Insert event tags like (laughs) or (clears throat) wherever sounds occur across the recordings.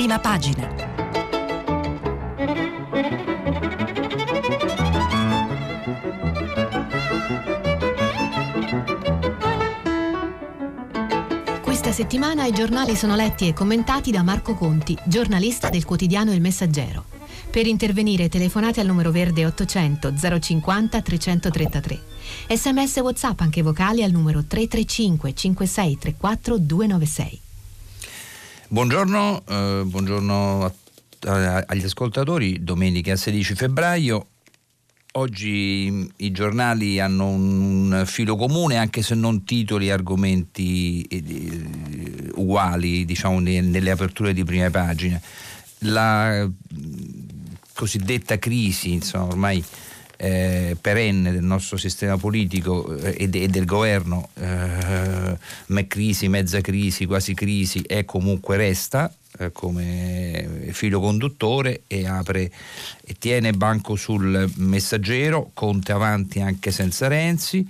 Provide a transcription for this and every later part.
prima pagina. Questa settimana i giornali sono letti e commentati da Marco Conti, giornalista del quotidiano Il Messaggero. Per intervenire telefonate al numero verde 800 050 333. Sms WhatsApp anche vocali al numero 335 5634 296. Buongiorno, eh, buongiorno a, a, agli ascoltatori. Domenica 16 febbraio. Oggi i giornali hanno un, filo comune, anche se non titoli e argomenti eh, uguali, diciamo, nelle aperture di prime pagine. La cosiddetta crisi, insomma, ormai eh, perenne del nostro sistema politico eh, e, de, e, del governo, eh, crisi, mezza crisi, quasi crisi, è comunque resta eh, come filo conduttore e apre e tiene banco sul messaggero, Conte avanti anche senza Renzi.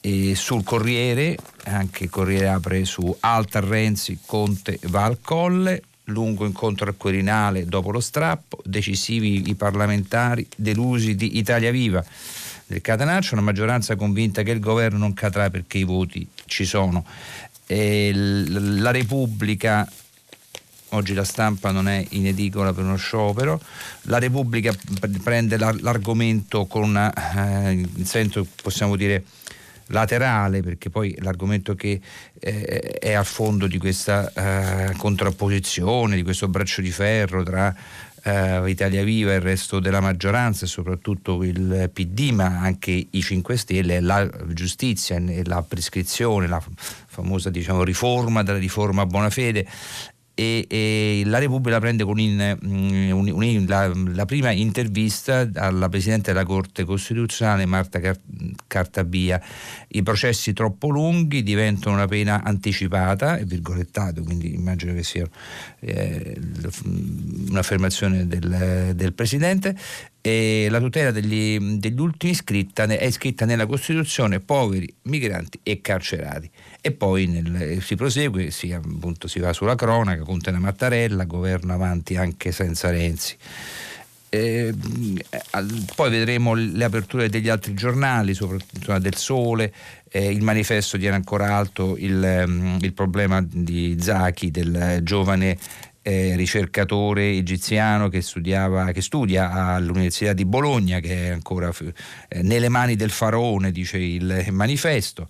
E sul Corriere, anche il Corriere apre su Alta Renzi, Conte va al colle, lungo incontro al Quirinale dopo lo strappo, decisivi i parlamentari delusi di Italia Viva del Catanaccio, una maggioranza convinta che il governo non cadrà perché i voti ci sono. E la Repubblica oggi la stampa non è in edicola per uno sciopero, la Repubblica prende l'argomento con una, eh, senso possiamo dire laterale, perché poi l'argomento che eh, è a fondo di questa eh, contrapposizione, di questo braccio di ferro tra eh, Italia Viva e il resto della maggioranza e soprattutto il PD, ma anche i 5 Stelle, è la giustizia e la prescrizione, la famosa diciamo, riforma della riforma a buona fede e, e, la Repubblica prende con in, mm, un, un, la, la, prima intervista alla Presidente della Corte Costituzionale Marta Cartabia. I processi troppo lunghi diventano una pena anticipata, virgolettato, quindi immagino che sia eh, un'affermazione del, del Presidente, e la tutela degli, degli ultimi iscritta è iscritta nella Costituzione poveri, migranti e carcerati. E poi nel, si prosegue, si, appunto, si va sulla cronaca, Conte la Mattarella, governo avanti anche senza Renzi. Eh, poi vedremo le aperture degli altri giornali, soprattutto del Sole, eh, il manifesto tiene ancora alto il, il problema di Zachi, del giovane eh, ricercatore egiziano che, studiava, che, studia all'Università di Bologna, che è ancora eh, nelle mani del faraone, dice il manifesto.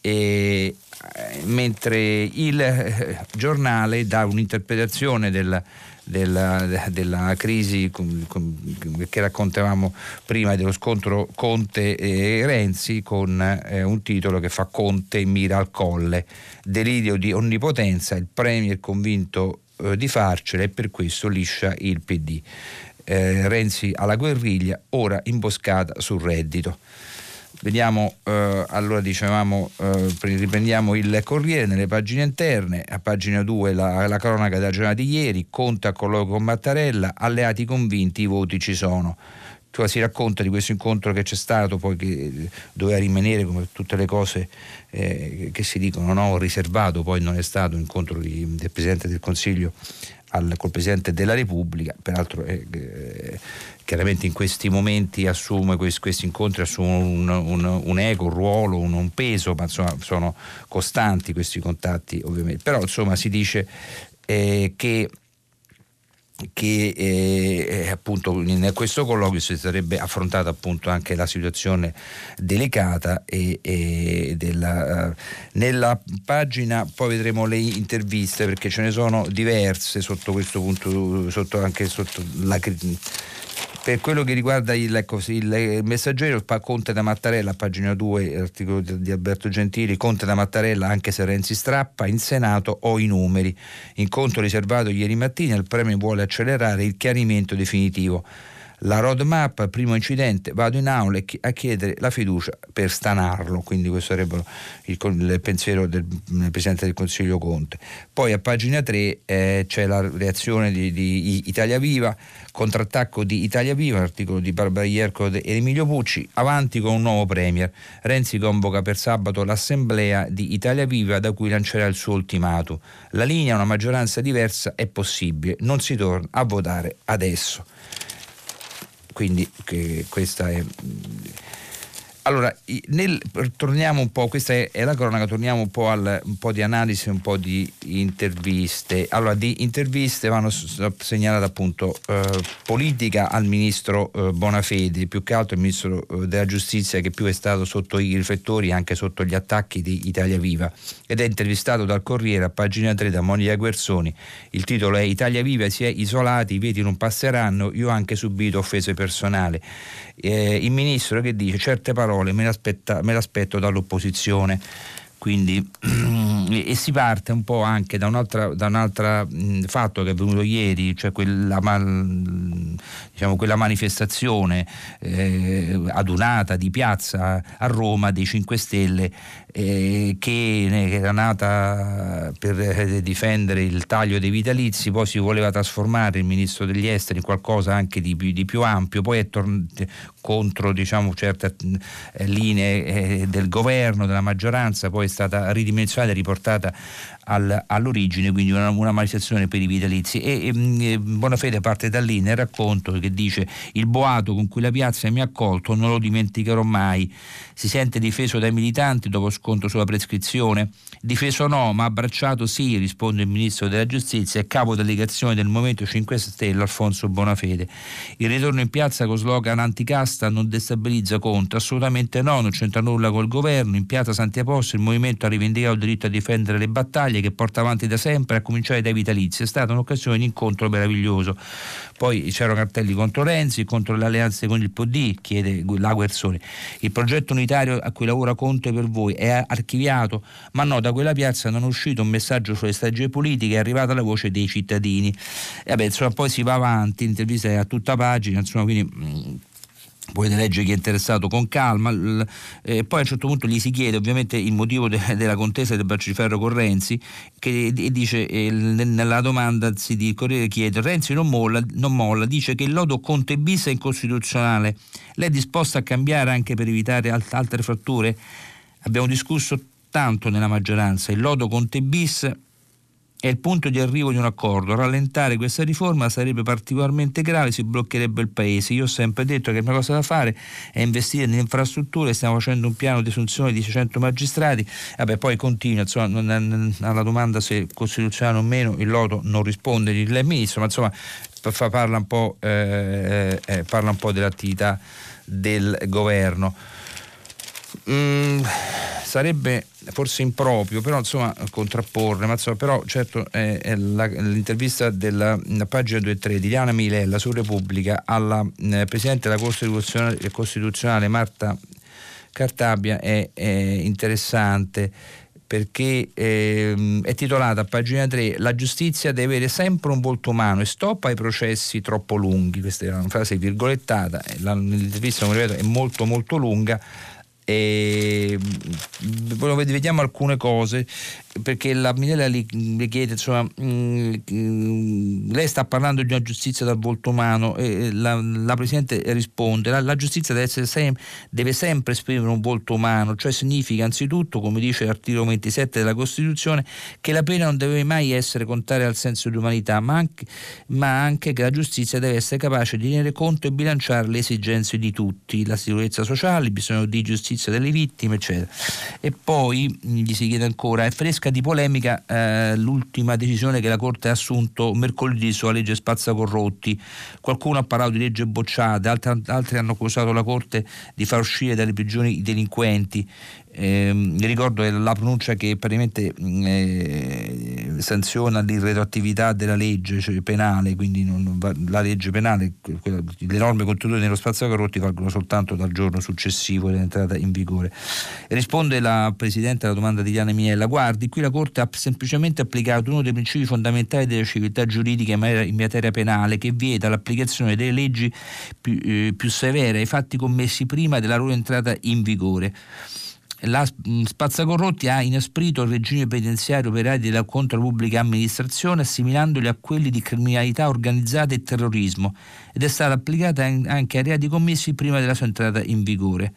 E, eh, mentre il eh, giornale dà un'interpretazione del, della, della, crisi che raccontavamo prima dello scontro Conte e Renzi con eh, un titolo che fa Conte mira al colle, delirio di onnipotenza, il premier convinto eh, di farcela e per questo liscia il PD. Eh, Renzi alla guerriglia, ora imboscata sul reddito. Vediamo, eh, allora dicevamo, eh, riprendiamo il Corriere nelle pagine interne, a pagina 2 la, la cronaca della giornata di ieri, Conte a colloquio con Mattarella, alleati convinti, i voti ci sono si racconta di questo incontro che c'è stato, poi che doveva rimanere come tutte le cose eh, che si dicono no, riservato, poi non è stato un incontro di, del Presidente del Consiglio al, col Presidente della Repubblica, peraltro eh, eh, chiaramente in questi momenti assume questi, questi incontri assumono un, un, un, eco, un ruolo, un, un peso, ma insomma sono costanti questi contatti ovviamente. Però insomma si dice eh, che che eh, eh, appunto in questo colloquio si sarebbe affrontata appunto anche la situazione delicata e, e della, uh, nella pagina poi vedremo le interviste perché ce ne sono diverse sotto questo punto sotto anche sotto la per quello che riguarda il, ecco, il messaggero, Conte da Mattarella, pagina 2, articolo di Alberto Gentili, Conte da Mattarella, anche se Renzi strappa, in Senato ho i numeri. Incontro riservato ieri mattina, il Premio vuole accelerare il chiarimento definitivo. La roadmap, primo incidente, vado in aula a chiedere la fiducia per stanarlo, quindi questo sarebbe il, il pensiero del, del, Presidente del Consiglio Conte. Poi a pagina 3 eh, c'è la reazione di, di Italia Viva, contrattacco di Italia Viva, articolo di Barbara Ierco ed Emilio Pucci, avanti con un nuovo Premier. Renzi convoca per sabato l'assemblea di Italia Viva da cui lancerà il suo ultimato. La linea, una maggioranza diversa è possibile, non si torna a votare adesso. Quindi questa è allora, nel, torniamo un po', questa è, è, la cronaca, torniamo un po' al un po' di analisi, un po' di interviste. Allora, di interviste vanno segnalate appunto eh, politica al ministro eh, Bonafede, più che altro il ministro eh, della giustizia che più è stato sotto i riflettori, anche sotto gli attacchi di Italia Viva. Ed è intervistato dal Corriere a pagina 3 da Monica Guerzoni. Il titolo è Italia Viva si è isolati, i veti non passeranno, io ho anche subito offese personali. Eh, il ministro che dice certe parole parole me, me l'aspetto dall'opposizione. Quindi, (clears throat) e si parte un po' anche da un altro fatto che è venuto ieri, cioè quella, diciamo, quella manifestazione eh, adunata di piazza a Roma dei 5 Stelle eh, che era nata per eh, difendere il taglio dei vitalizi, poi si voleva trasformare il ministro degli esteri in qualcosa anche di più, di più ampio, poi è tornato contro diciamo, certe eh, linee eh, del governo, della maggioranza, poi è stata ridimensionata e riportata riportata al, all'origine, quindi una, una, manifestazione per i vitalizi. E, mm, e Bonafede parte da lì nel racconto che dice il boato con cui la piazza mi ha accolto non lo dimenticherò mai. Si sente difeso dai militanti dopo scontro sulla prescrizione? Difeso no, ma abbracciato sì, risponde il ministro della giustizia e capo delegazione del Movimento 5 Stelle Alfonso Bonafede. Il ritorno in piazza con slogan anticasta non destabilizza Conte? Assolutamente no, non c'entra nulla col governo. In piazza Santi Apostoli il movimento ha rivendicato il diritto a difendere le battaglie battaglie che porta avanti da sempre, a cominciare dai vitalizi. È stata un'occasione di incontro meraviglioso. Poi c'erano cartelli contro Renzi, contro le alleanze con il PD, chiede la Guerzoni. Il progetto unitario a cui lavora Conte per voi è archiviato, ma no, da quella piazza non è uscito un messaggio sulle strategie politiche, è arrivata la voce dei cittadini. E vabbè, insomma, poi si va avanti, l'intervista è a tutta pagina, insomma, quindi mm, potete leggere chi è interessato con calma e poi a un certo punto gli si chiede ovviamente il motivo de, (laughs) della contesa del braccio di ferro con Renzi che, e dice eh, nella domanda si il Corriere chiede Renzi non molla, non molla, dice che il lodo Conte bis è incostituzionale lei è disposta a cambiare anche per evitare alt- altre fratture? abbiamo discusso tanto nella maggioranza il lodo Conte bis è il punto di arrivo di un accordo. Rallentare questa riforma sarebbe particolarmente grave, si bloccherebbe il paese. Io ho sempre detto che la cosa da fare è investire nelle infrastrutture, stiamo facendo un piano di assunzione di 600 magistrati. Vabbè, poi continua, insomma, alla domanda se è costituzionale o meno, il loto non risponde il ministro, ma insomma parla un po', eh, eh, parla un po dell'attività del governo. Mm, sarebbe forse improprio, però insomma contrapporre, ma insomma, però certo è, è la, l'intervista della pagina 2 e 3 di Diana Milella su Repubblica alla eh, Presidente della Corte Costituzionale, Costituzionale Marta Cartabia è, è interessante perché eh, è titolata a pagina 3 La giustizia deve avere sempre un volto umano e stoppa i processi troppo lunghi. Questa è una frase virgolettata, l'intervista come ripeto è molto molto lunga e mm, vediamo alcune cose perché la Minella le, chiede insomma mh, mm, lei sta parlando di una giustizia dal volto umano e la, la Presidente risponde la, la giustizia deve, sem- deve, sempre esprimere un volto umano cioè significa anzitutto come dice l'articolo 27 della Costituzione che la pena non deve mai essere contraria al senso di umanità ma anche, ma anche che la giustizia deve essere capace di tenere conto e bilanciare le esigenze di tutti la sicurezza sociale, il bisogno di giustizia delle vittime eccetera. E poi gli si chiede ancora è fresca innesca di polemica eh, l'ultima decisione che la Corte ha assunto mercoledì sulla legge spazza corrotti. Qualcuno ha parlato di legge bocciate, altri, altri hanno accusato la Corte di far uscire dalle prigioni i delinquenti. Eh, ricordo la pronuncia che praticamente mm, eh, sanziona l'irretroattività della legge cioè penale, quindi non, la legge penale, quella, le norme contenute nello spazzacorrotti valgono soltanto dal giorno successivo dell'entrata in vigore. Risponde la Presidente alla domanda di Diana Miella, guardi, qui la Corte ha semplicemente applicato uno dei principi fondamentali della civiltà giuridica in materia penale che vieta l'applicazione delle leggi più, eh, più severe ai fatti commessi prima della loro entrata in vigore la mm, Spazzacorrotti ha inasprito il regime penitenziario per reati contro la pubblica amministrazione assimilandoli a quelli di criminalità organizzata e terrorismo ed è stata applicata anche ai reati commessi prima della sua entrata in vigore.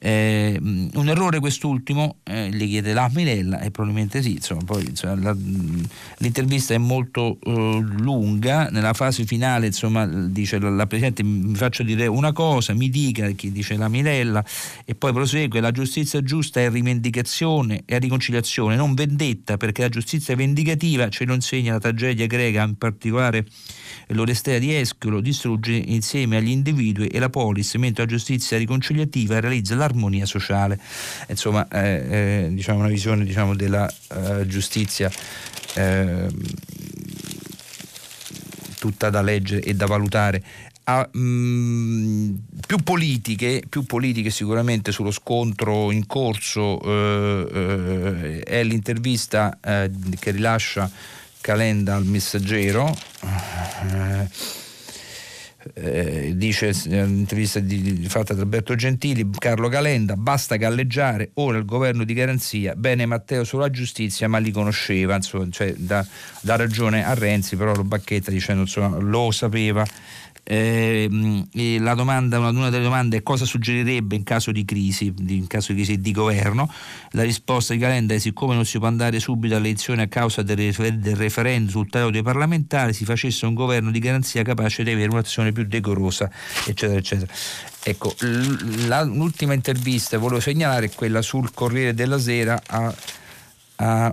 Eh, un errore quest'ultimo, eh, gli chiede la Mirella e probabilmente sì, insomma, poi, insomma, la, l'intervista è molto eh, lunga, nella fase finale insomma, dice la, la, Presidente mi faccio dire una cosa, mi dica chi dice la Mirella e poi prosegue la giustizia giusta è rivendicazione e riconciliazione, non vendetta perché la giustizia vendicativa ce lo insegna la tragedia greca in particolare l'Orestea di Escolo distrugge insieme agli individui e la polis, mentre la giustizia riconciliativa realizza l'armonia sociale. Insomma, eh, eh, diciamo una visione diciamo, della uh, giustizia eh, tutta da leggere e da valutare. A, mh, mm, più, politiche, più politiche sicuramente sullo scontro in corso eh, eh, è l'intervista eh, che rilascia Calenda al messaggero. Eh, eh, dice un'intervista fatta da Alberto Gentili, Carlo Calenda, basta galleggiare, ora il governo di garanzia, bene Matteo sulla giustizia, ma li conosceva, insomma, cioè, da ragione a Renzi, però lo bacchetta dicendo insomma, lo sapeva. eh, domanda, una, una, delle domande è cosa suggerirebbe in caso di crisi, in caso di crisi di governo. La risposta di Calenda è siccome non si può andare subito alle elezioni a causa del, del referendum sul taglio dei parlamentari, si facesse un governo di garanzia capace di avere un'azione più decorosa, eccetera, eccetera. Ecco, la, l'ultima intervista volevo segnalare è quella sul Corriere della Sera a, a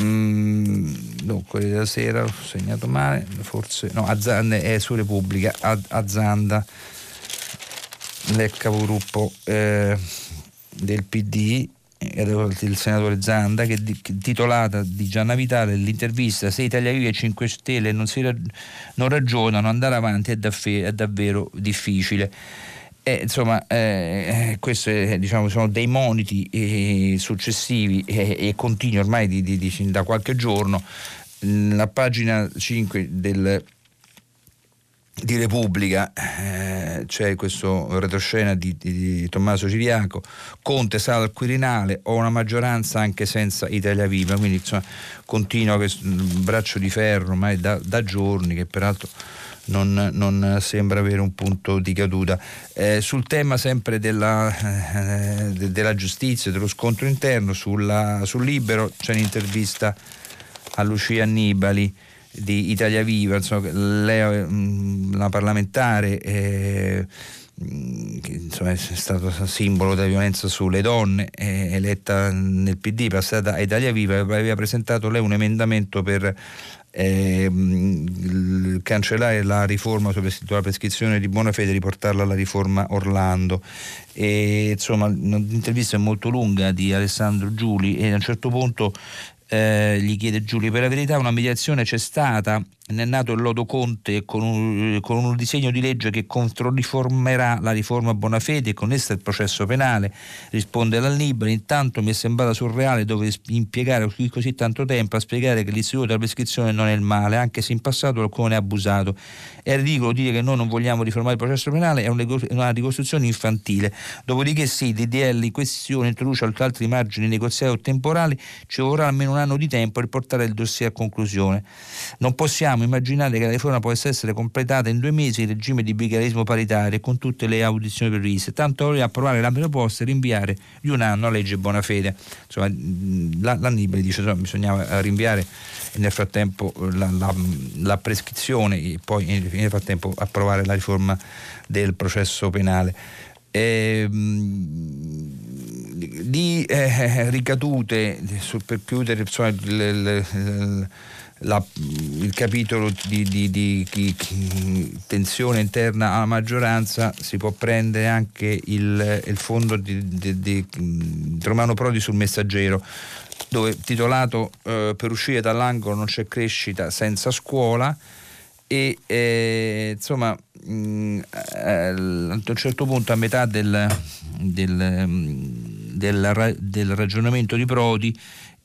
Mm, dunque, della sera ho segnato male, forse no, Azzanda è su Repubblica, Azzanda, l'ex capogruppo eh, del PD, il senatore Zanda, che, titolata di Gianna Vitale l'intervista Se Italia Viva e 5 Stelle non, si, non ragionano, andare avanti è, davvero, è davvero difficile. Eh, insomma, eh, questi diciamo, sono dei moniti eh, successivi e continui ormai di, di, di, da qualche giorno. La pagina 5 del, di Repubblica eh, c'è questo retroscena di, Tommaso Ciriaco Conte sale al Quirinale ho una maggioranza anche senza Italia Viva quindi insomma continua questo braccio di ferro ormai da, da giorni che peraltro non, non, sembra avere un punto di caduta. Eh, sul tema sempre della, eh, della, giustizia, dello scontro interno, sulla, sul libero c'è un'intervista a Lucia Annibali di Italia Viva, insomma, lei è una parlamentare eh, che insomma, è stato simbolo della violenza sulle donne, eletta nel PD, passata a Italia Viva, aveva presentato lei un emendamento per eh, cancellare la riforma sulla prescrizione di buona fede e riportarla alla riforma Orlando. E, insomma, l'intervista è molto lunga di Alessandro Giuli e a un certo punto eh, gli chiede Giulio, per la verità una mediazione c'è stata, ne è nato il Lodo Conte con un, con un disegno di legge che controriformerà la riforma Bonafede e con essa il processo penale, risponde la Libera, intanto mi è sembrata surreale dove impiegare così tanto tempo a spiegare che l'istituto della prescrizione non è il male, anche se in passato qualcuno ne ha abusato. È ridicolo dire che noi non vogliamo riformare il processo penale, è una ricostruzione infantile. Dopodiché sì, DDL in questione introduce altri margini negoziali o temporali, ci vorrà almeno un anno di tempo per portare il dossier a conclusione. Non possiamo immaginare che la riforma possa essere completata in due mesi in regime di bicarismo paritario con tutte le audizioni previste, tanto voglio approvare la proposta e rinviare di un anno la legge buona fede. Insomma, la, la Nibali dice che bisognava rinviare nel frattempo la, la, la prescrizione e poi nel frattempo approvare la riforma del processo penale. Eh, di eh, ricadute per chiudere insomma, il, il, il, la, il capitolo di, di, di, di, tensione interna alla maggioranza si può prendere anche il, il fondo di, Romano Prodi sul messaggero dove titolato eh, Per uscire dall'angolo non c'è crescita senza scuola e eh, insomma mh, mm, eh, a un certo punto a metà del, del, del, del ragionamento di Prodi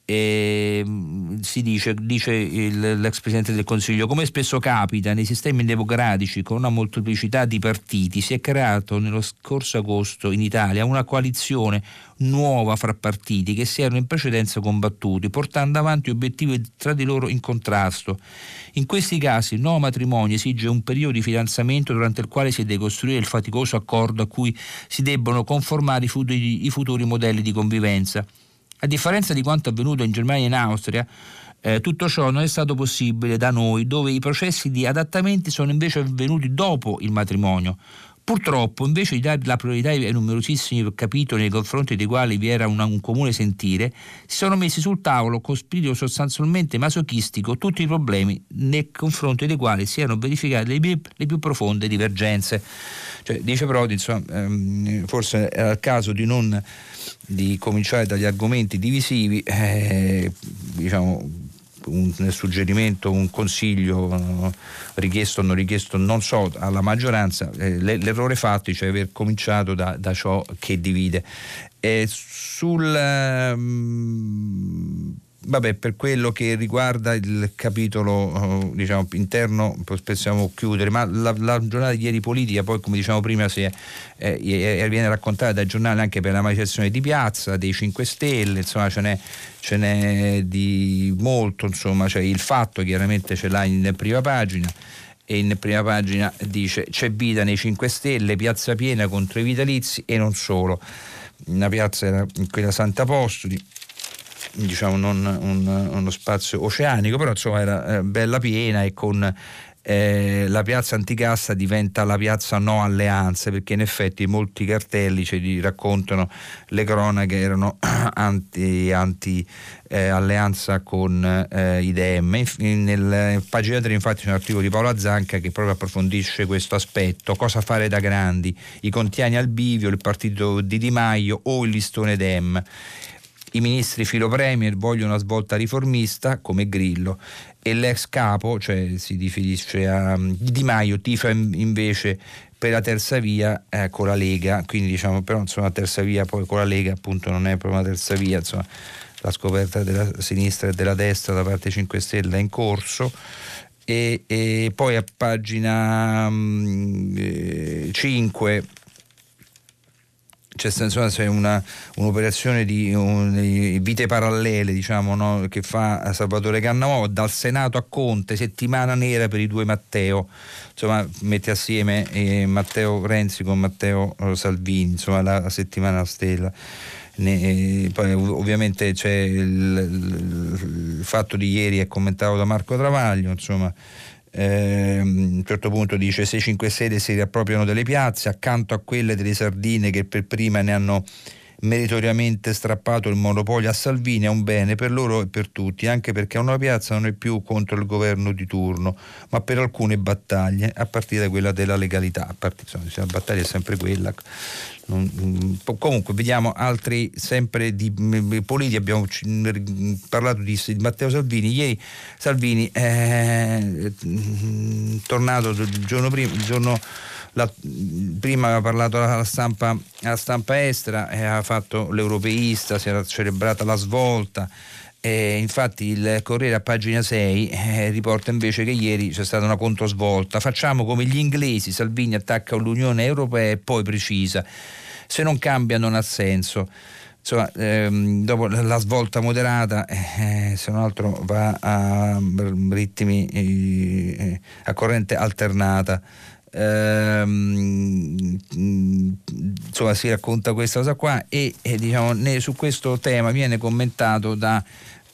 e mm, si dice, dice il, l'ex Presidente del Consiglio, come spesso capita nei sistemi democratici con una molteplicità di partiti, si è creato nello scorso agosto in Italia una coalizione nuova fra partiti che si erano in precedenza combattuti, portando avanti obiettivi tra di loro in contrasto. In questi casi il nuovo matrimonio esige un periodo di fidanzamento durante il quale si deve costruire il faticoso accordo a cui si debbono conformare i futuri, i futuri modelli di convivenza. A differenza di quanto avvenuto in Germania e in Austria, eh, tutto ciò non è stato possibile da noi, dove i processi di adattamenti sono invece avvenuti dopo il matrimonio. Purtroppo, invece di dare la priorità ai numerosissimi capitoli nei confronti dei quali vi era una, un comune sentire, si sono messi sul tavolo con spirito sostanzialmente masochistico tutti i problemi nei confronti dei quali si erano verificate le, le più profonde divergenze. Cioè, dice Prodi, insomma, ehm, forse era il caso di non di cominciare dagli argomenti divisivi, eh, diciamo, un suggerimento, un consiglio eh, richiesto o non richiesto, non so, alla maggioranza, eh, l'errore fatto, cioè aver cominciato da, da ciò che divide. Eh, sul, um, Vabbè, per quello che riguarda il capitolo eh, diciamo, interno possiamo chiudere, ma la, la, giornata di ieri politica poi come diciamo prima è, eh, viene raccontata dai giornali anche per la manifestazione di piazza, dei 5 Stelle, insomma ce n'è, ce n'è di molto, insomma, cioè, il fatto chiaramente ce l'ha in prima pagina e in prima pagina dice c'è vita nei 5 Stelle, piazza piena contro i vitalizi e non solo. Una piazza era quella Santa Apostoli diciamo non un, uno spazio oceanico, però insomma era eh, bella piena e con eh, la piazza Anticassa diventa la piazza no alleanze perché in effetti molti cartelli ci raccontano le cronache erano (clears throat) anti, anti eh, alleanza con eh, i DM. In, nel pagina 3 infatti c'è un articolo di Paola Zanca che proprio approfondisce questo aspetto, cosa fare da grandi, i contiani al bivio, il partito di Di Maio o il listone Dem i ministri filo premier vogliono una svolta riformista come Grillo e l'ex capo, cioè si riferisce a mm, Di Maio, tifa invece per la terza via eh, con la Lega, quindi diciamo però insomma terza via poi con la Lega appunto non è proprio una terza via, insomma la scoperta della sinistra e della destra da parte 5 Stelle è in corso. E, e poi a pagina mh, mm, 5 eh, c'è, insomma, una, un'operazione di, un, di, vite parallele diciamo, no? che fa Salvatore Cannavò dal Senato a Conte, settimana nera per i due Matteo, insomma mette assieme eh, Matteo Renzi con Matteo Salvini, insomma la, la settimana stella. Ne, eh, poi ovviamente c'è il, il, il, fatto di ieri è commentato da Marco Travaglio, insomma eh, a un certo punto dice se 5 Stelle si riappropriano delle piazze accanto a quelle delle sardine che per prima ne hanno meritoriamente strappato il monopolio a Salvini è un bene per loro e per tutti, anche perché una piazza non è più contro il governo di turno, ma per alcune battaglie, a partire da quella della legalità. Partire, insomma, la battaglia è sempre quella. Mm, comunque vediamo altri sempre di politici abbiamo parlato di, Matteo Salvini ieri Salvini è mm, tornato il giorno prima il giorno la, prima aveva parlato alla stampa, alla stampa estera e aveva fatto l'europeista, si era celebrata la svolta. Eh, infatti il Corriere a pagina 6 eh, riporta invece che ieri c'è stata una controsvolta. Facciamo come gli inglesi, Salvini attacca l'Unione Europea e poi precisa. Se non cambia non ha senso. Insomma, ehm, dopo la svolta moderata, eh, se non altro va a ritmi eh, a corrente alternata ehm, insomma si racconta questa cosa qua e, e diciamo, ne, su questo tema viene commentato da,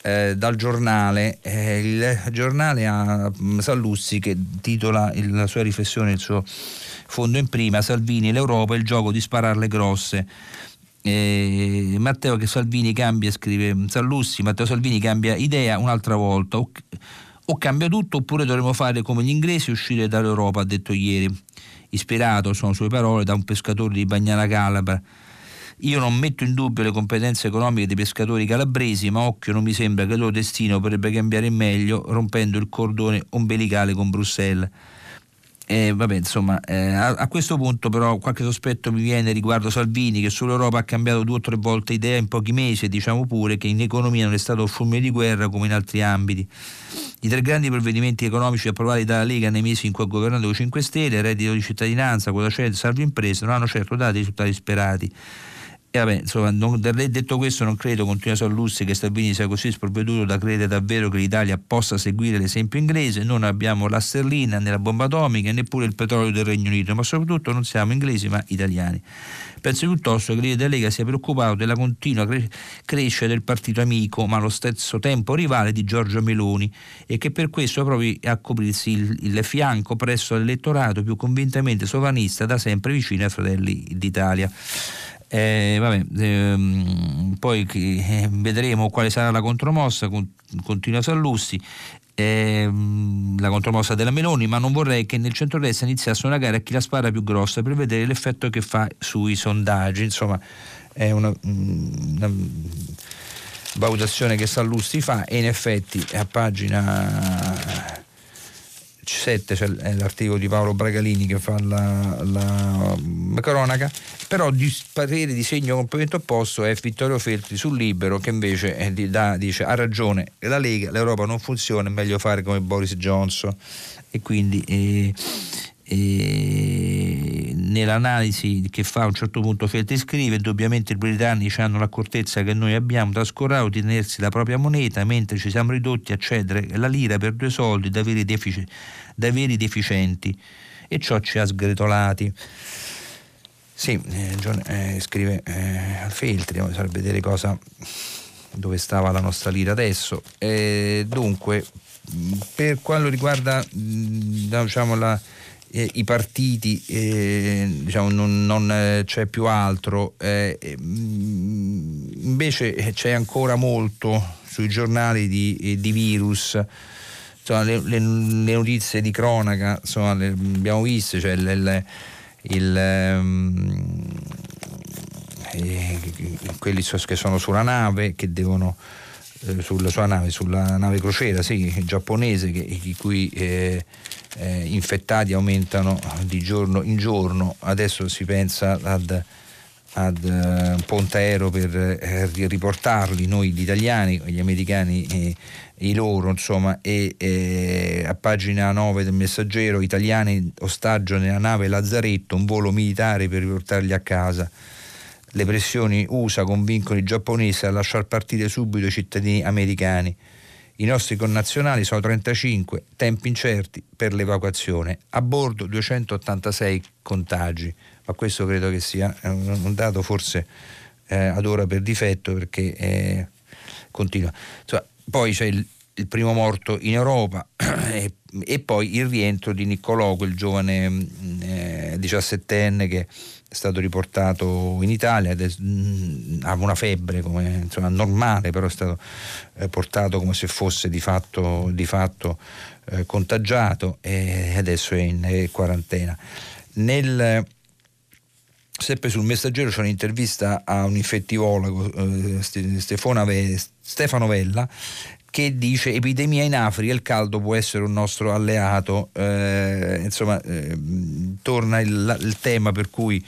eh, dal giornale eh, il giornale a mm, Sallussi che titola il, la sua riflessione il suo fondo in prima Salvini l'Europa il gioco di spararle grosse eh, Matteo che Salvini cambia scrive Sallussi Matteo Salvini cambia idea un'altra volta o cambia tutto oppure dovremo fare come gli inglesi e uscire dall'Europa, ha detto ieri. Ispirato, sono sue parole, da un pescatore di Bagnana Calabra. Io non metto in dubbio le competenze economiche dei pescatori calabresi, ma occhio non mi sembra che il loro destino potrebbe cambiare in meglio rompendo il cordone ombelicale con Bruxelles. Eh, vabbè, insomma, eh, a, a, questo punto però qualche sospetto mi viene riguardo Salvini che sull'Europa ha cambiato due o tre volte idea in pochi mesi e diciamo pure che in economia non è stato fulmine di guerra come in altri ambiti. I tre grandi provvedimenti economici approvati dalla Lega nei mesi in cui ha governato i 5 Stelle, reddito di cittadinanza, quota 100, salvo imprese, non hanno certo dato i risultati sperati. Vabbè, insomma, non, detto questo, non credo, continua Sallussi, che Salvini sia così sprovveduto da credere davvero che l'Italia possa seguire l'esempio inglese. Non abbiamo la sterlina né la bomba atomica, neppure il petrolio del Regno Unito, ma soprattutto non siamo inglesi ma italiani. Penso piuttosto che l'idea Lega sia preoccupato della continua cre- crescita del partito amico, ma allo stesso tempo rivale di Giorgio Meloni, e che per questo provi a coprirsi il, il fianco presso l'elettorato più convintamente sovranista da sempre vicino ai Fratelli d'Italia. Eh, vabbè, ehm, poi eh, vedremo quale sarà la contromossa, con, continua Sallussi, ehm, la contromossa della Meloni, ma non vorrei che nel centro-destra iniziasse una gara a chi la spara più grossa per vedere l'effetto che fa sui sondaggi. Insomma, è una, una valutazione che Sallusti fa e in effetti a pagina 7 c'è l'articolo di Paolo Bragalini che fa la, la cronaca, però di parere di segno completamente opposto è Vittorio Feltri sul Libero che invece eh, da, dice ha ragione. La Lega, l'Europa non funziona, è meglio fare come Boris Johnson. E quindi eh, eh, nell'analisi che fa a un certo punto Feltri scrive indubbiamente i britannici hanno l'accortezza che noi abbiamo trascurato di tenersi la propria moneta mentre ci siamo ridotti a cedere la lira per due soldi da veri, defici, da veri deficienti. E ciò ci ha sgretolati. Sì, eh, John, eh, scrive eh, Feltri sarebbe vedere cosa dove stava la nostra lira adesso. Dunque per quanto riguarda diciamo la eh, i partiti, eh, diciamo, non, non eh, c'è più altro, eh, mm, invece c'è ancora molto sui giornali di, eh, di virus. Insomma, le, le, le, notizie di cronaca insomma, le abbiamo viste, cioè il, il um, quelli che sono sulla nave che devono sulla sua nave, sulla nave crociera sì, giapponese che, i cui eh, eh, infettati aumentano di giorno in giorno, adesso si pensa ad, ad un ponte aereo per eh, riportarli, noi gli italiani, gli americani e i loro, insomma, e eh, a pagina 9 del messaggero, italiani ostaggio nella nave Lazzaretto, un volo militare per riportarli a casa. Le pressioni USA convincono i giapponesi a lasciar partire subito i cittadini americani. I nostri connazionali sono 35, tempi incerti per l'evacuazione. A bordo 286 contagi, ma questo credo che sia un dato forse eh, ad ora per difetto perché eh, continua. Insomma, poi c'è il, il, primo morto in Europa (clears throat) e, e, poi il rientro di Niccolò, quel giovane mm, eh, 17enne che è stato riportato in Italia mm, ha una febbre come, insomma, normale, però è stato eh, portato come se fosse di fatto, di fatto eh, contagiato e adesso è in è quarantena. Nel, sempre sul messaggero c'è un'intervista a un infettivologo, eh, Stefano Vella, che dice epidemia in Africa, il caldo può essere un nostro alleato, eh, insomma eh, torna il, il, tema per cui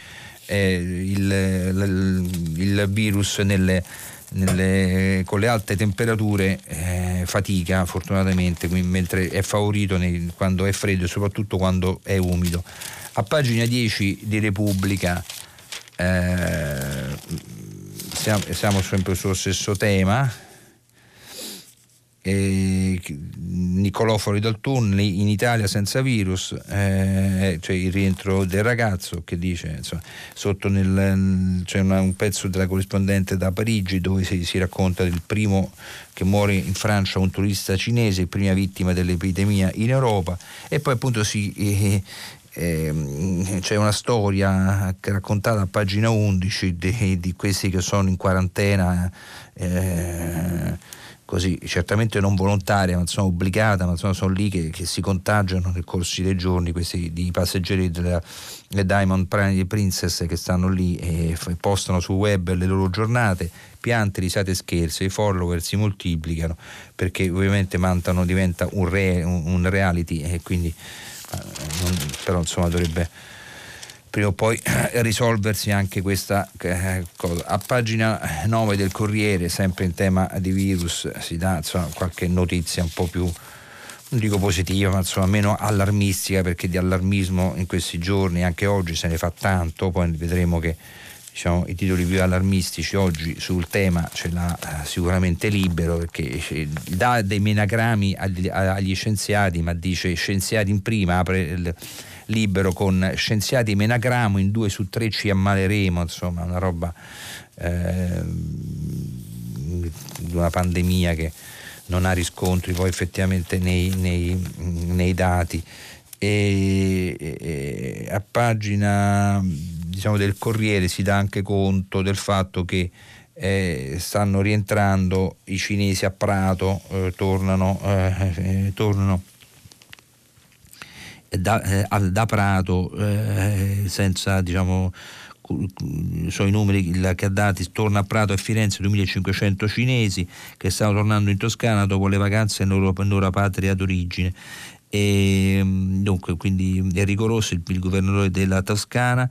eh, il, il, virus nelle, nelle, con le alte temperature eh, fatica fortunatamente, mentre è favorito nei, quando è freddo e soprattutto quando è umido. A pagina 10 di Repubblica eh, siamo, siamo sempre sullo stesso tema eh, Niccolò fuori dal tunnel in Italia senza virus eh, cioè il rientro del ragazzo che dice insomma, sotto nel, c'è una, un pezzo della corrispondente da Parigi dove si, si, racconta del primo che muore in Francia un turista cinese prima vittima dell'epidemia in Europa. E poi appunto si eh, eh, c'è una storia raccontata a pagina 11 di, di questi che sono in quarantena eh, così certamente non volontaria, ma insomma obbligata, ma insomma sono lì che, che si contagiano nel corso dei giorni questi di passeggeri della Diamond Princess che stanno lì e postano sul web le loro giornate, piante, risate e scherzi, i follower si moltiplicano perché ovviamente Mantano diventa un, re, un, reality e quindi eh, però insomma dovrebbe prima o poi risolversi anche questa eh, cosa. A pagina 9 del Corriere, sempre in tema di virus, si dà insomma, qualche notizia un po' più, non dico positiva, ma insomma meno allarmistica, perché di allarmismo in questi giorni, anche oggi, se ne fa tanto, poi vedremo che diciamo, i titoli più allarmistici oggi sul tema ce l'ha eh, sicuramente libero perché eh, dà dei menagrami agli, agli scienziati ma dice scienziati in prima apre il, libero con scienziati menagramo, in due su tre ci ammaleremo, insomma una roba eh, una pandemia che non ha riscontri poi effettivamente nei, nei, nei dati. E, e, a pagina diciamo, del Corriere si dà anche conto del fatto che eh, stanno rientrando i cinesi a Prato, eh, tornano, eh, eh tornano da, eh, da Prato eh, senza diciamo sono i numeri che ha dati torna a Prato e Firenze 2500 cinesi che stanno tornando in Toscana dopo le vacanze nella loro, patria d'origine e dunque quindi è rigoroso il, il governatore della Toscana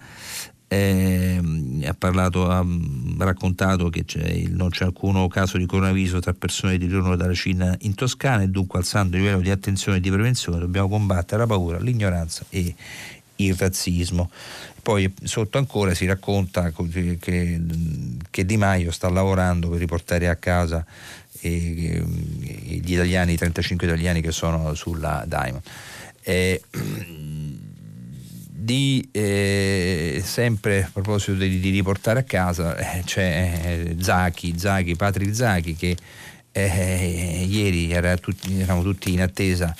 eh, ha parlato, ha raccontato che c'è, non c'è alcun caso di coronavirus tra persone di ritorno dalla Cina in Toscana e dunque alzando il livello di attenzione e di prevenzione dobbiamo combattere la paura, l'ignoranza e il razzismo. Poi sotto ancora si racconta che, che Di Maio sta lavorando per riportare a casa eh, gli italiani, i 35 italiani che sono sulla Diamond. Eh, (clears throat) di eh, sempre a proposito di, di riportare a casa eh, c'è eh, Zachi, Zachi, Patrick Zachi che eh, ieri era tutti, eravamo tutti in attesa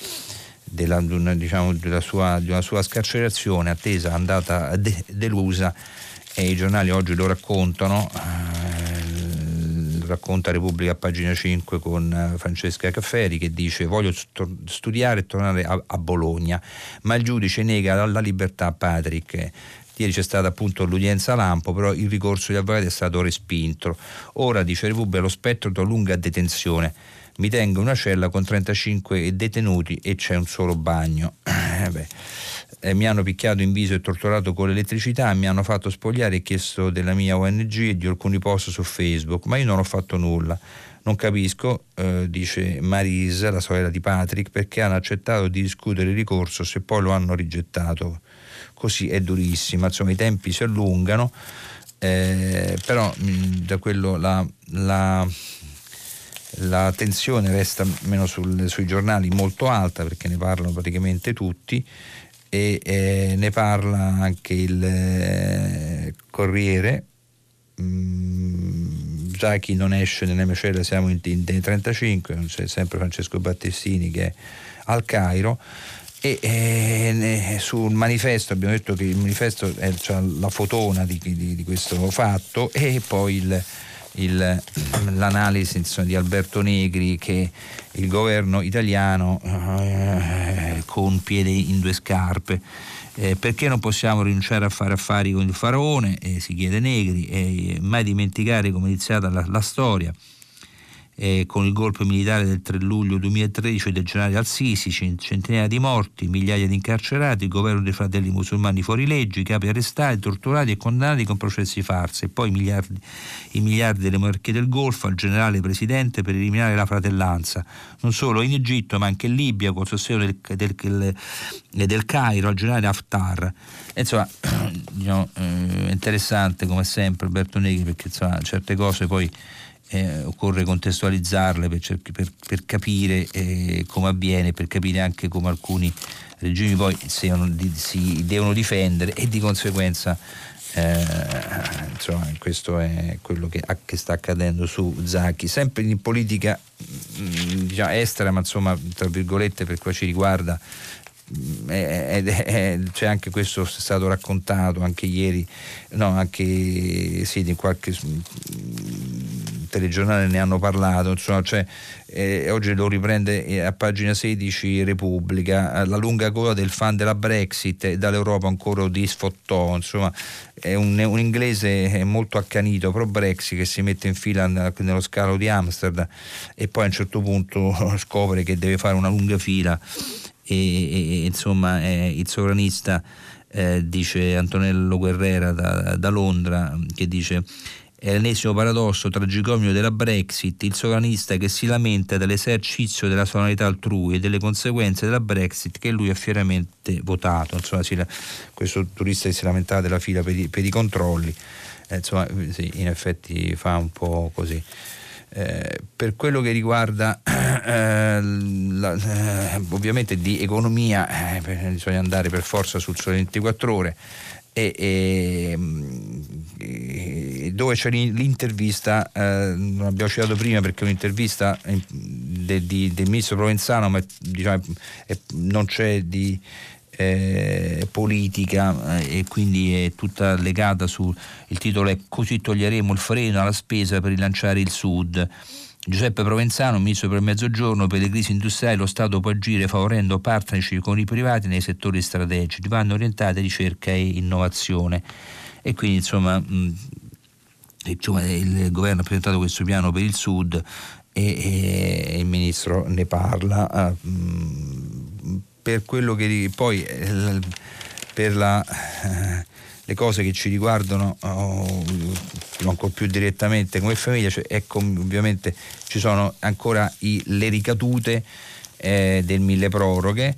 della, diciamo, della sua, di una sua scarcerazione, attesa andata de, delusa e i giornali oggi lo raccontano eh, racconta Repubblica a pagina 5 con eh, Francesca Cafferi che dice voglio studiare e tornare a, a Bologna, ma il giudice nega la libertà a Patrick. Ieri c'è stata appunto l'udienza lampo, però il ricorso degli avvocati è stato respinto. Ora, dice Repubblica, lo spettro da lunga detenzione. Mi tengo in una cella con 35 detenuti e c'è un solo bagno. (clears throat) Eh eh, mi hanno picchiato in viso e torturato con l'elettricità, mi hanno fatto spogliare e chiesto della mia ONG e di alcuni post su Facebook, ma io non ho fatto nulla. Non capisco, eh, dice Marise, la sorella di Patrick, perché hanno accettato di discutere il ricorso se poi lo hanno rigettato. Così è durissima, insomma i tempi si allungano, eh, però mh, da quello la, la la tensione resta meno sul, sui giornali molto alta perché ne parlano praticamente tutti e eh, ne parla anche il eh, Corriere. Mm, Zacchi non esce nelle macelle, siamo in, in, in 35, c'è sempre Francesco Battestini che è al Cairo. E eh, sul manifesto abbiamo detto che il manifesto cioè, la fotona di, di, di, questo fatto e poi il, il, l'analisi insomma, di Alberto Negri che il governo italiano eh, con piedi in due scarpe. Eh, perché non possiamo rinunciare a fare affari con il faraone? Eh, si chiede Negri, e mai dimenticare come è iniziata la, la storia eh, con il golpe militare del 3 luglio 2013 del generale Al-Sisi, centinaia di morti, migliaia di incarcerati, il governo dei fratelli musulmani fuori legge, capi arrestati, torturati e condannati con processi farsi, e poi i miliardi, i miliardi delle monarchie del Golfo al generale presidente per eliminare la fratellanza, non solo in Egitto ma anche in Libia con il sostegno del, del, del, del Cairo al generale Haftar. insomma, (clears throat) diciamo, eh, interessante come sempre Alberto Negri perché insomma, certe cose poi eh, occorre contestualizzarle per, cer- per, per capire eh, come avviene, per capire anche come alcuni regimi poi di, si devono difendere e di conseguenza eh, insomma, questo è quello che, che, sta accadendo su Zacchi, sempre in politica mm, diciamo, estera, ma insomma tra virgolette per qua ci riguarda è, è, è, c'è anche questo è stato raccontato anche ieri, no, anche sì, in qualche telegiornali ne hanno parlato, insomma, cioè, eh, oggi lo riprende eh, a pagina 16 Repubblica, la lunga coda del fan della Brexit dall'Europa ancora di sfottò, insomma è un, un, inglese molto accanito pro Brexit che si mette in fila nello scalo di Amsterdam e poi a un certo punto (laughs) scopre che deve fare una lunga fila e, e, insomma il sovranista eh, dice Antonello Guerrera da, da Londra che dice è l'ennesimo paradosso tragicomio della Brexit, il sovranista che si lamenta dell'esercizio della sovranità altrui e delle conseguenze della Brexit che lui ha fieramente votato. Insomma, si, questo turista che si lamentava della fila per i, per i controlli, eh, insomma, sì, in effetti fa un po' così. Eh, per quello che riguarda (clears throat) eh, la, eh, ovviamente di economia eh, bisogna andare per forza sul sole 24 ore e, e, e dove c'è l'intervista, eh, non abbiamo citato prima perché è un'intervista de, de, del ministro Provenzano, ma diciamo, è, non c'è di eh, politica eh, e quindi è tutta legata sul titolo è Così toglieremo il freno alla spesa per rilanciare il Sud. Giuseppe Provenzano, ministro per il Mezzogiorno, per le crisi industriali lo Stato può agire favorendo partnership con i privati nei settori strategici, vanno orientate ricerca e innovazione. E quindi insomma, mh, il governo ha presentato questo piano per il Sud e, il ministro ne parla. Uh, mh, per quello che poi eh, per la... Uh, le cose che ci riguardano oh, ancora più direttamente come famiglia, cioè, ecco, ovviamente ci sono ancora i, le ricadute eh, del mille proroghe.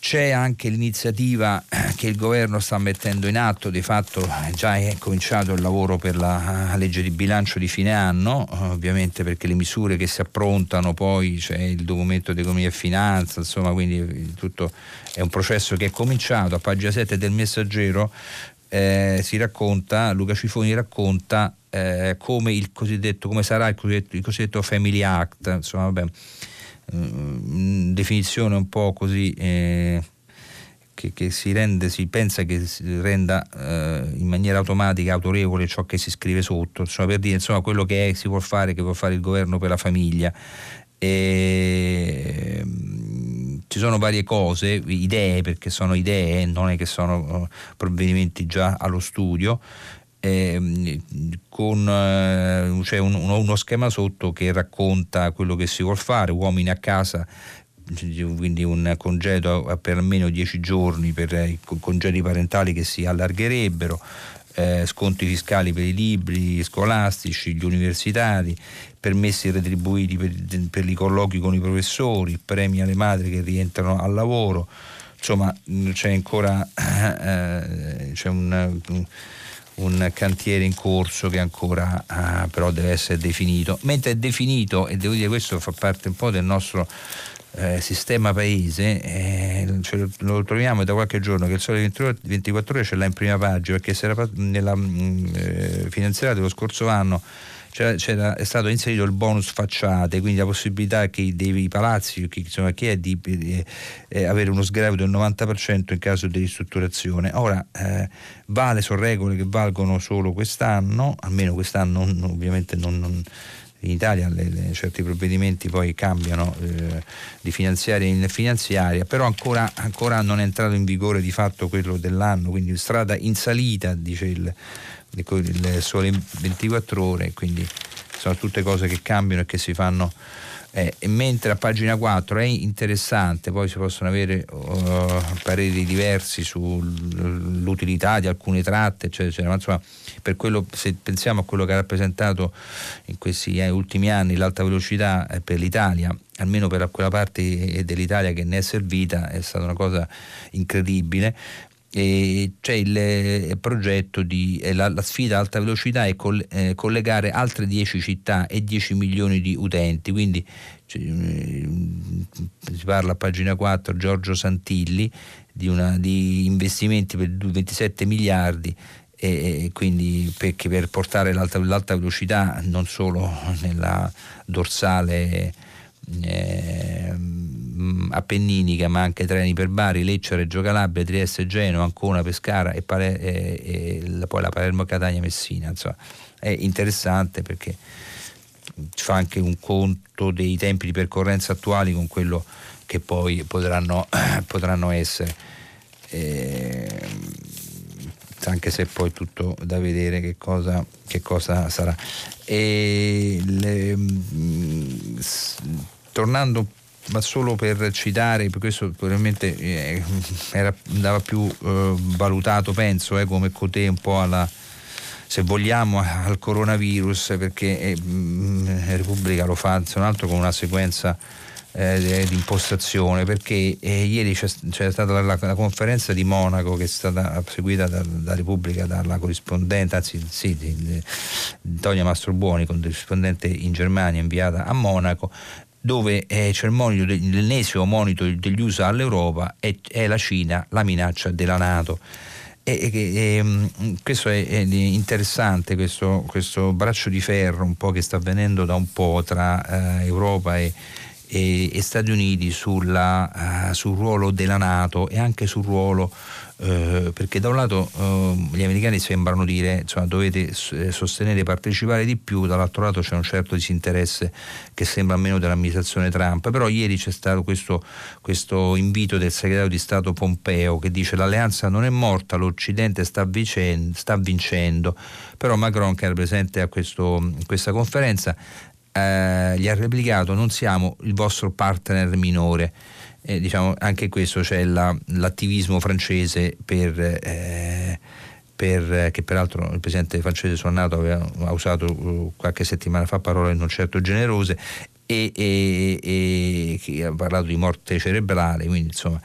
C'è anche l'iniziativa che il governo sta mettendo in atto, di fatto già è cominciato il lavoro per la legge di bilancio di fine anno, ovviamente perché le misure che si approntano poi c'è il documento di economia e finanza, insomma quindi tutto è un processo che è cominciato. A pagina 7 del messaggero eh, si racconta, Luca Cifoni racconta eh, come, come sarà il cosiddetto, il cosiddetto Family Act, insomma vabbè, eh, definizione un po' così eh, che, che, si rende, si pensa che si renda eh, in maniera automatica autorevole ciò che si scrive sotto, insomma per dire insomma quello che è, si può fare, che può fare il governo per la famiglia. E, ci sono varie cose, idee, perché sono idee, non è che sono provvedimenti già allo studio. Eh, con eh, c'è un, uno schema sotto che racconta quello che si vuole fare, uomini a casa quindi un congedo per almeno 10 giorni per i congedi parentali che si allargherebbero, eh, sconti fiscali per i libri scolastici, gli universitari, permessi retribuiti per, per i colloqui con i professori, premi alle madri che rientrano al lavoro, insomma c'è ancora eh, c'è un, un, cantiere in corso che ancora eh, però deve essere definito. Mentre è definito, e devo dire questo fa parte un po' del nostro eh, sistema paese, eh, lo troviamo da qualche giorno che il Sole 24 Ore ce l'ha in prima pagina perché si era nella mh, mm, eh, finanziaria dello scorso anno c'era, c'era, è stato inserito il bonus facciate, quindi la possibilità che dei palazzi, chi, insomma, chi è di eh, eh, avere uno sgravio del 90% in caso di ristrutturazione. Ora eh, vale, sono regole che valgono solo quest'anno, almeno quest'anno ovviamente non, non in Italia le, le, certi provvedimenti poi cambiano eh, di finanziaria in finanziaria, però ancora, ancora, non è entrato in vigore di fatto quello dell'anno, quindi strada in salita, dice il, il sole 24 ore, quindi sono tutte cose che cambiano e che si fanno. Eh, mentre a pagina 4 è interessante, poi si possono avere uh, pareri diversi sull'utilità di alcune tratte, eccetera, eccetera. ma insomma per quello, se pensiamo a quello che ha rappresentato in questi eh, ultimi anni l'alta velocità eh, per l'Italia, almeno per quella parte dell'Italia che ne è servita, è stata una cosa incredibile. E c'è il eh, progetto di eh, la, la, sfida alta velocità è coll- eh, collegare altre 10 città e 10 milioni di utenti. Quindi cioè, si parla a pagina 4 Giorgio Santilli di, una, di investimenti per 27 miliardi e quindi perché per portare l'alta, l'alta velocità non solo nella dorsale eh, appenninica ma anche treni per Bari, Lecce, Reggio Calabria, Trieste, Genova, Ancona, Pescara e, Pale- e, e poi la Palermo, Catania, Messina insomma è interessante perché fa anche un conto dei tempi di percorrenza attuali con quello che poi potranno, (clears throat) potranno essere. Eh, anche se poi tutto da vedere che cosa, che cosa sarà. E le, s- tornando ma solo per citare, questo probabilmente eh, era, andava più eh, valutato, penso, eh, come Cotè un po' alla, se vogliamo, al coronavirus, perché eh, mh, Repubblica lo fa, se non altro con una sequenza eh, di impostazione perché eh, ieri c'è, c'è stata la, la, la, conferenza di Monaco che è stata seguita da, da Repubblica dalla corrispondente, anzi sì, di, di, di Tonia Mastrobuoni, corrispondente in Germania inviata a Monaco dove eh, c'è monito, l'ennesimo monito degli USA all'Europa e è la Cina la minaccia della Nato. E, e, e, mm, questo è, è interessante, questo, questo, braccio di ferro un po' che sta avvenendo da un po' tra eh, Europa e Stati Uniti sulla, uh, sul ruolo della Nato e anche sul ruolo Uh, perché da un lato uh, gli americani sembrano dire insomma dovete eh, sostenere e partecipare di più, dall'altro lato c'è un certo disinteresse che sembra meno dell'amministrazione Trump, però ieri c'è stato questo, questo invito del segretario di Stato Pompeo che dice l'alleanza non è morta, l'Occidente sta, vicen- sta vincendo, però Macron che era presente a questo, questa conferenza eh, gli ha replicato non siamo il vostro partner minore. Eh, diciamo, anche questo c'è la, l'attivismo francese per, eh, per, che peraltro il presidente francese sul NATO aveva ha usato uh, qualche settimana fa parole non certo generose e, e, e, che ha parlato di morte cerebrale, quindi insomma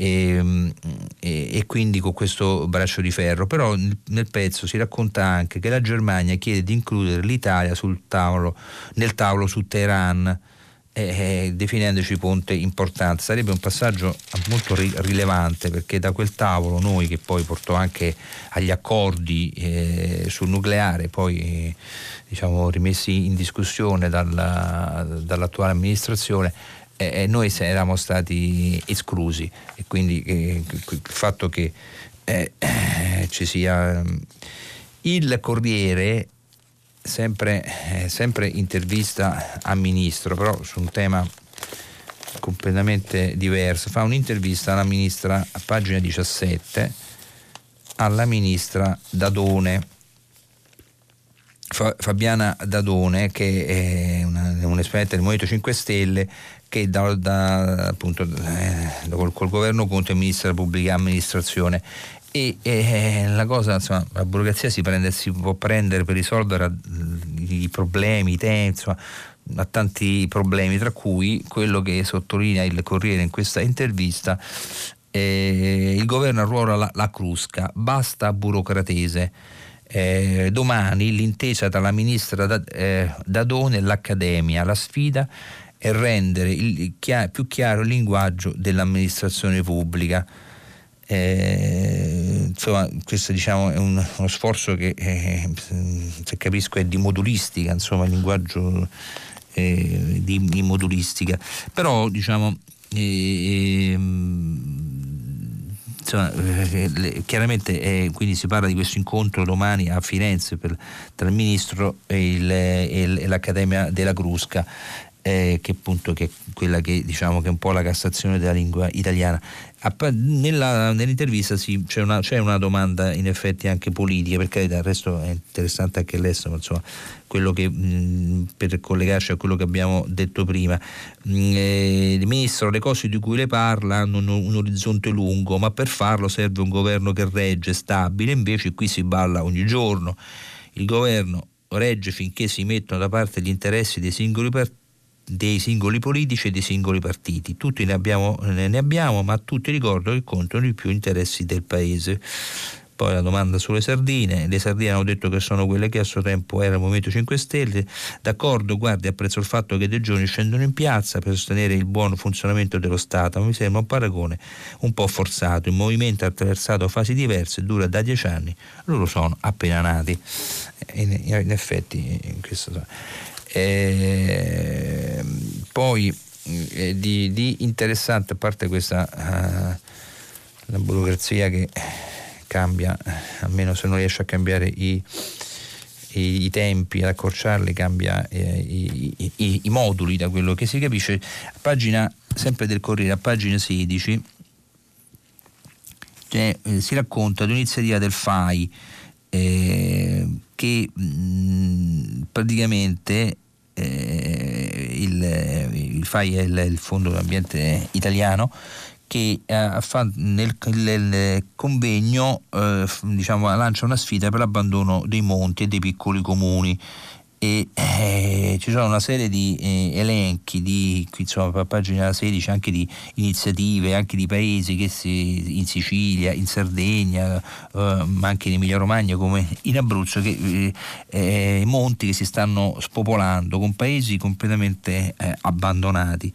e, e, e, quindi con questo braccio di ferro. Però nel pezzo si racconta anche che la Germania chiede di includere l'Italia tavolo, nel tavolo su Teheran. Eh, definendoci ponte importante. Sarebbe un passaggio molto ri- rilevante perché da quel tavolo noi che poi portò anche agli accordi eh, sul nucleare, poi eh, diciamo rimessi in discussione dalla, dall'attuale amministrazione, eh, noi eravamo stati esclusi e quindi eh, il fatto che eh, ci sia mm, il Corriere sempre, eh, sempre intervista a ministro però su un tema completamente diverso. Fa un'intervista alla ministra a pagina 17 alla ministra Dadone. Fabiana Dadone che è una, un esperto del Movimento 5 Stelle che da, da, appunto, eh, col, col, governo Conte è ministro della pubblica amministrazione e, e la cosa insomma la burocrazia si, prende, si, può prendere per risolvere i problemi, i temi, insomma ha tanti problemi, tra cui quello che sottolinea il Corriere in questa intervista, eh, il governo arruola la, la crusca, basta burocratese. Eh, domani l'intesa tra la ministra Dadone e l'Accademia, la sfida e rendere il, chiar, più chiaro il linguaggio dell'amministrazione pubblica. Eh, insomma, questo diciamo, è un, uno sforzo che, eh, se capisco, è di modulistica, insomma, il linguaggio eh, di, di, modulistica. Però, diciamo, ehm, insomma, eh, chiaramente quindi si parla di questo incontro domani a Firenze per, tra il ministro e, il, e l'Accademia della Crusca eh, che appunto che è quella che diciamo che è un po' la cassazione della lingua italiana. Nella, nell'intervista sì, c'è, una, c'è, una, domanda in effetti anche politica, per carità, il resto è interessante anche l'estero, ma insomma quello che, mh, per collegarci a quello che abbiamo detto prima. Mh, eh, Ministro, le cose di cui le parla hanno un, un orizzonte lungo, ma per farlo serve un governo che regge, stabile, invece qui si balla ogni giorno. Il governo regge finché si mettono da parte gli interessi dei singoli partiti dei singoli politici e dei singoli partiti. Tutti ne abbiamo, ne abbiamo ma tutti ricordo che contano di più interessi del paese. Poi la domanda sulle sardine, le sardine hanno detto che sono quelle che a suo tempo era il Movimento 5 Stelle, d'accordo, guardi, apprezzo il fatto che dei giorni scendono in piazza per sostenere il buon funzionamento dello Stato, ma mi sembra un paragone un po' forzato, il movimento ha attraversato fasi diverse, dura da dieci anni, loro sono appena nati, in, in effetti in questo e poi eh, di, di, interessante, a parte questa uh, la burocrazia che cambia, almeno se non riesce a cambiare i, i, i tempi, ad accorciarli, cambia eh, i, i, i, moduli da quello che si capisce. Pagina, sempre del Corriere, a pagina 16, cioè, eh, si racconta di un'iniziativa del FAI eh, che mh, mm, praticamente eh, il, il, FAI è il, il Fondo dell'Ambiente Italiano che eh, fa nel, nel convegno eh, diciamo, lancia una sfida per l'abbandono dei monti e dei piccoli comuni e eh, ci sono una serie di eh, elenchi di insomma a pagina 16 anche di iniziative anche di paesi che si, in Sicilia in Sardegna eh, ma anche in Emilia Romagna come in Abruzzo che, eh, eh, monti che si stanno spopolando con paesi completamente eh, abbandonati.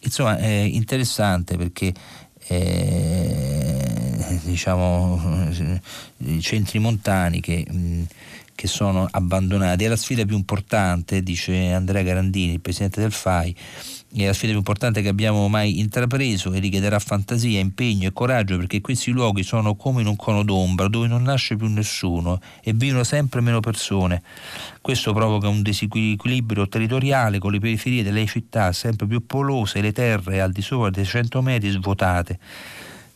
Insomma è interessante perché diciamo centri montani che mh, che sono abbandonati. È la sfida più importante, dice Andrea Garandini, il presidente del FAI, è la sfida più importante che abbiamo mai intrapreso e richiederà fantasia, impegno e coraggio perché questi luoghi sono come in un cono d'ombra dove non nasce più nessuno e vivono sempre meno persone. Questo provoca un disequilibrio territoriale con le periferie delle città sempre più popolose e le terre al di sopra dei 100 metri svuotate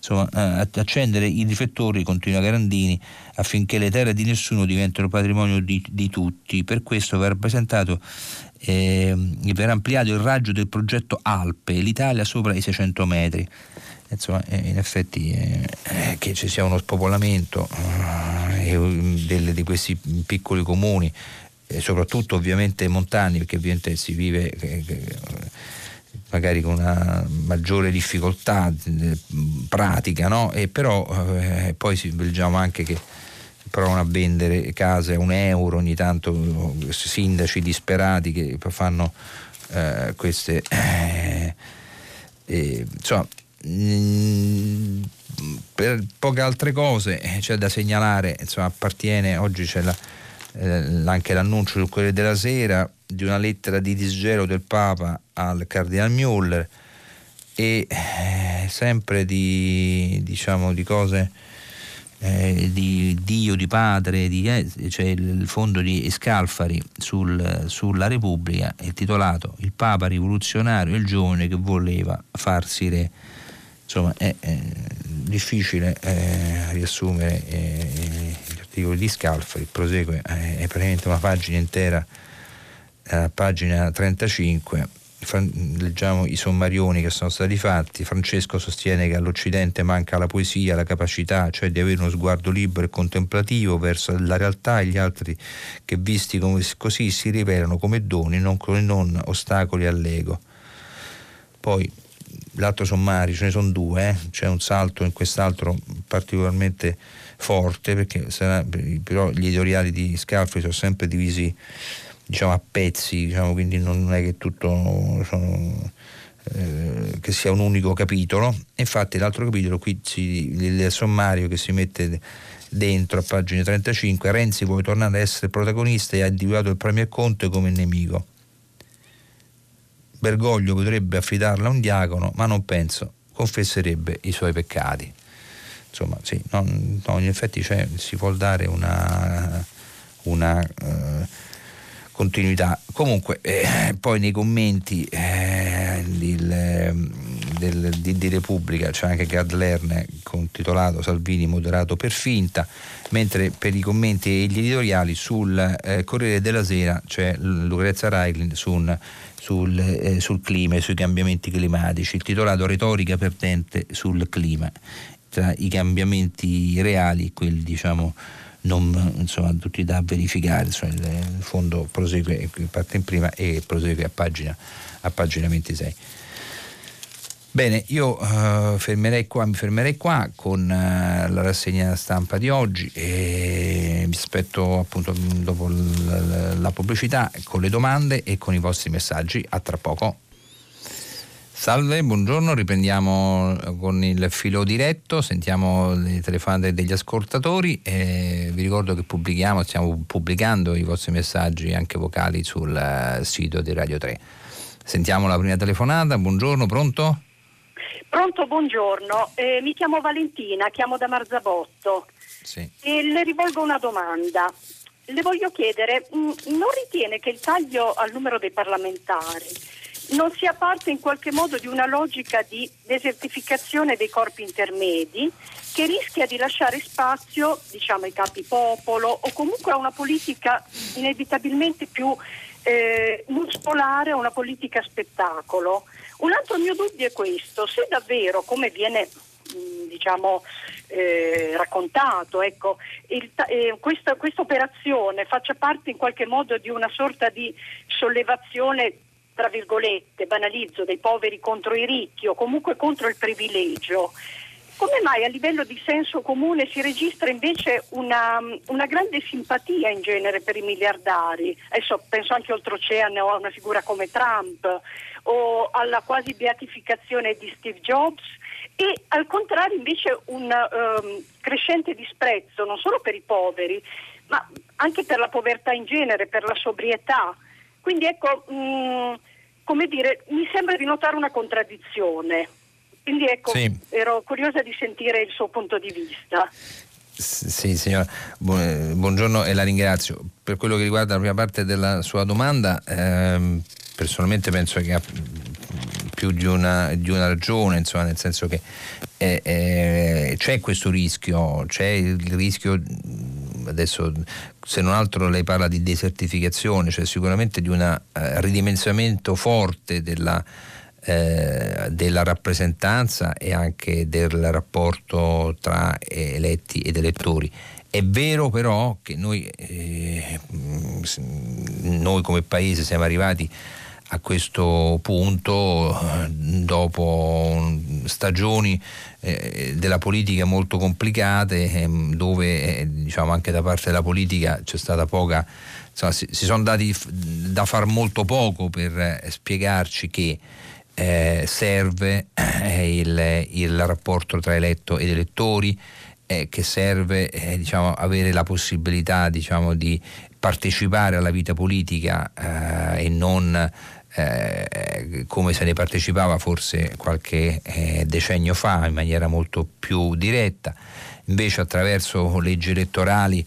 insomma, eh, accendere i riflettori, continua Garandini, affinché le terre di nessuno diventino patrimonio di, di tutti. Per questo verrà presentato eh, verrà ampliato il raggio del progetto Alpe, l'Italia sopra i 600 metri. Insomma, eh, in effetti eh, che ci sia uno spopolamento eh, delle, di questi piccoli comuni, soprattutto ovviamente montani, perché ovviamente si vive eh, magari con una maggiore difficoltà eh, pratica, no? e però eh, poi si, leggiamo anche che provano a vendere case a un euro ogni tanto sindaci disperati che fanno eh, queste eh, insomma mh, mm, per poche altre cose eh, c'è da segnalare insomma appartiene oggi c'è la, eh, anche l'annuncio sul Corriere della Sera di una lettera di disgelo del Papa al Cardinal Müller e eh, sempre di, diciamo, di cose eh, di Dio, di Padre, di, eh, cioè il fondo di Scalfari sul, sulla Repubblica è titolato Il Papa rivoluzionario il giovane che voleva farsi re. Insomma è, è difficile eh, riassumere eh, gli articoli di Scalfari, prosegue, eh, è praticamente una pagina intera, pagina 35 leggiamo i sommarioni che sono stati fatti, Francesco sostiene che all'Occidente manca la poesia, la capacità, cioè di avere uno sguardo libero e contemplativo verso la realtà e gli altri che visti come, così si rivelano come doni, non, non ostacoli all'ego. Poi l'altro sommario, ce ne sono due, eh? c'è un salto in quest'altro particolarmente forte perché sarà, però gli editoriali di Scalfari sono sempre divisi diciamo, a pezzi, diciamo, quindi non è che tutto sono, eh, che sia un unico capitolo. Infatti l'altro capitolo qui si, il sommario che si mette dentro a pagina 35, Renzi vuole tornare ad essere protagonista e ha individuato il Premier Conte come nemico. Bergoglio potrebbe affidarla a un diacono, ma non penso confesserebbe i suoi peccati. Insomma, sì, no, no, in effetti si può dare una, una eh, continuità. Comunque, eh, poi nei commenti eh, il, del, di, di, Repubblica c'è anche Gad Lerner con titolato Salvini moderato per finta, mentre per i commenti e gli editoriali sul eh, Corriere della Sera c'è Lucrezia Reiglin sul, sul, eh, sul clima e sui cambiamenti climatici, titolato Retorica perdente sul clima, tra i cambiamenti reali e quelli diciamo non insomma, tutti da verificare, insomma, il fondo prosegue, parte in prima e prosegue a pagina, a pagina 26. Bene, io uh, fermerei qua, mi fermerei qua con uh, la rassegna stampa di oggi e vi aspetto appunto dopo la, la pubblicità con le domande e con i vostri messaggi. A tra poco. Salve, buongiorno, riprendiamo con il filo diretto, sentiamo le telefonate degli ascoltatori e vi ricordo che pubblichiamo, stiamo pubblicando i vostri messaggi anche vocali sul eh, sito di Radio 3. Sentiamo la prima telefonata, buongiorno, pronto? Pronto, buongiorno, eh, mi chiamo Valentina, chiamo da Marzabotto sì. e le rivolgo una domanda. le voglio chiedere, mh, mm, non ritiene che il taglio al numero dei parlamentari non sia parte in qualche modo di una logica di desertificazione dei corpi intermedi che rischia di lasciare spazio diciamo, ai capi popolo o comunque a una politica inevitabilmente più eh, muscolare, a una politica spettacolo. Un altro mio dubbio è questo, se davvero come viene mm, diciamo, eh, raccontato, ecco, il, eh, questa, questa operazione faccia parte in qualche modo di una sorta di sollevazione tra virgolette, banalizzo, dei poveri contro i ricchi o comunque contro il privilegio. Come mai a livello di senso comune si registra invece una, una, grande simpatia in genere per i miliardari? Adesso penso anche oltreoceano a una figura come Trump o alla quasi beatificazione di Steve Jobs e al contrario invece un um, crescente disprezzo non solo per i poveri ma anche per la povertà in genere, per la sobrietà. Quindi ecco, mh, mm, come dire, mi sembra di notare una contraddizione. Quindi ecco, sì. ero curiosa di sentire il suo punto di vista. Sì, signora, buongiorno e la ringrazio. Per quello che riguarda la prima parte della sua domanda, ehm, personalmente penso che ha più di una, di una ragione, insomma, nel senso che eh, eh, c'è questo rischio, c'è il rischio adesso se non altro lei parla di desertificazione, cioè sicuramente di un uh, ridimensionamento forte della, eh, della, rappresentanza e anche del rapporto tra eletti ed elettori. È vero però che noi, eh, noi come paese siamo arrivati a questo punto dopo stagioni eh, della politica molto complicate ehm, dove eh, diciamo anche da parte della politica c'è stata poca insomma, si, sono dati da far molto poco per eh, spiegarci che eh, serve eh, il, il, rapporto tra eletto ed elettori che serve diciamo, avere la possibilità diciamo, di partecipare alla vita politica e non eh, come se ne partecipava forse qualche eh, decennio fa in maniera molto più diretta, invece attraverso leggi elettorali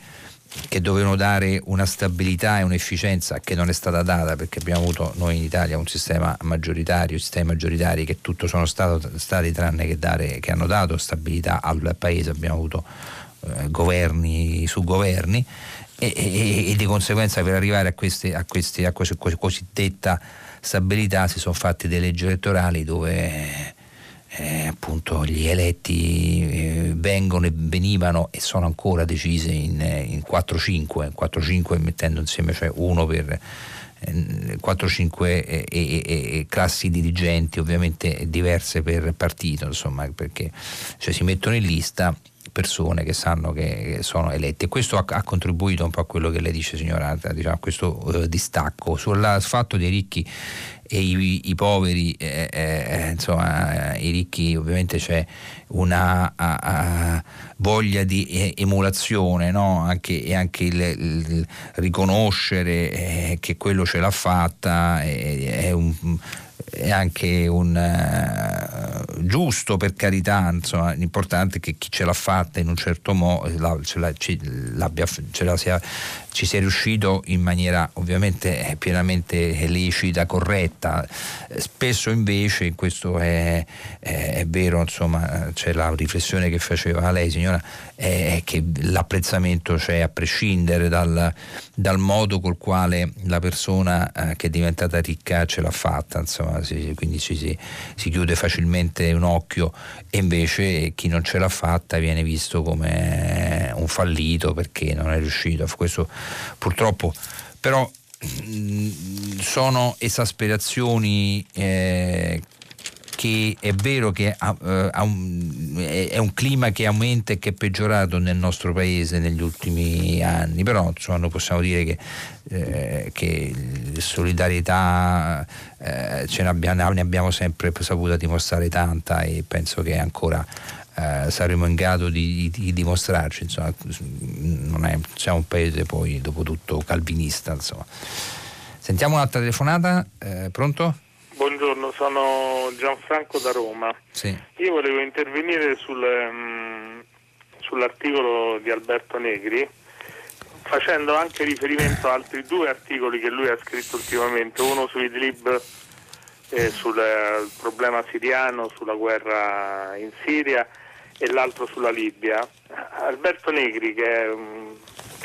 che dovevano dare una stabilità e un'efficienza che non è stata data perché abbiamo avuto noi in Italia un sistema maggioritario, sistemi maggioritari che tutto sono stato, stati tranne che, dare, che hanno dato stabilità al paese, abbiamo avuto eh, governi su governi e, e, e, di conseguenza per arrivare a, queste, a, queste, a questa cosiddetta stabilità si sono fatte delle leggi elettorali dove eh, appunto gli eletti eh, vengono e venivano e sono ancora decise in, in 4-5, 4-5 mettendo insieme cioè uno per 4-5 eh, e, e, classi dirigenti ovviamente diverse per partito, insomma, perché cioè, si mettono in lista persone che sanno che sono elette. Questo ha, ha, contribuito un po' a quello che lei dice, signora, diciamo, questo eh, distacco. Sul fatto dei ricchi e i, i poveri, eh, eh, insomma, i ricchi ovviamente c'è una a, a voglia di emulazione no? anche, e anche il, il riconoscere eh, che quello ce l'ha fatta è, è un è anche un uh, giusto per carità, insomma, l'importante è che chi ce l'ha fatta in un certo modo ce, la, ce la sia, ci sia riuscito in maniera ovviamente eh, pienamente lecita, corretta. Spesso invece, in questo è, è, è vero, insomma, c'è la riflessione che faceva lei signora, è che l'apprezzamento c'è a prescindere dal, dal modo col quale la persona eh, che è diventata ricca ce l'ha fatta, insomma, si, quindi ci si, si, chiude facilmente un occhio e invece chi non ce l'ha fatta viene visto come un fallito perché non è riuscito. Questo purtroppo. Però mm, sono esasperazioni eh, che è vero che ha, uh, ha un, è un clima che aumenta e che è peggiorato nel nostro paese negli ultimi anni, però insomma, possiamo dire che, eh, che solidarietà eh, ce ne abbiamo, sempre saputo dimostrare tanta e penso che ancora eh, saremo in grado di, di, dimostrarci. Insomma, è, siamo un paese poi dopo tutto calvinista. Insomma. Sentiamo un'altra telefonata, eh, pronto? Buongiorno, sono Gianfranco da Roma. Sì. Io volevo intervenire sul, um, sull'articolo di Alberto Negri facendo anche riferimento a altri due articoli che lui ha scritto ultimamente, uno su Idlib eh, sul eh, problema siriano, sulla guerra in Siria e l'altro sulla Libia. Alberto Negri, che è,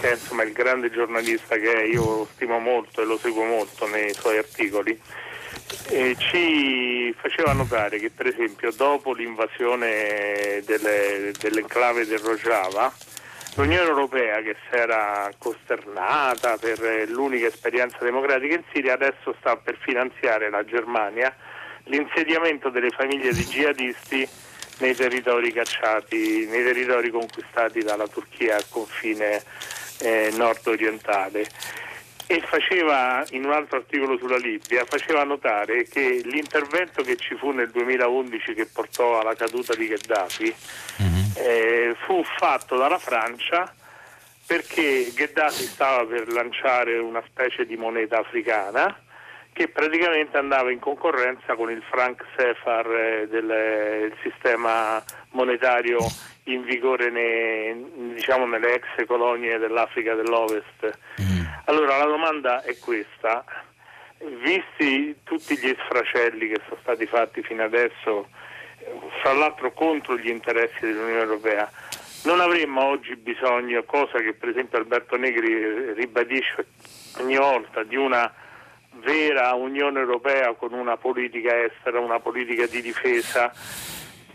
che è insomma, il grande giornalista che io stimo molto e lo seguo molto nei suoi articoli, eh, ci faceva notare che per esempio dopo l'invasione delle, dell'enclave del Rojava, l'Unione Europea che si era costernata per l'unica esperienza democratica in Siria adesso sta per finanziare la Germania l'insediamento delle famiglie di jihadisti nei territori cacciati, nei territori conquistati dalla Turchia al confine eh, nord-orientale e faceva in un altro articolo sulla Libia faceva notare che l'intervento che ci fu nel 2011 che portò alla caduta di Gheddafi uh-huh. eh, fu fatto dalla Francia perché Gheddafi stava per lanciare una specie di moneta africana che praticamente andava in concorrenza con il franc Sefar eh, del sistema monetario in vigore nei, diciamo, nelle ex colonie dell'Africa dell'Ovest. Mm. Allora la domanda è questa, visti tutti gli sfracelli che sono stati fatti fino adesso, fra l'altro contro gli interessi dell'Unione Europea, non avremmo oggi bisogno, cosa che per esempio Alberto Negri ribadisce ogni volta, di una vera Unione Europea con una politica estera, una politica di difesa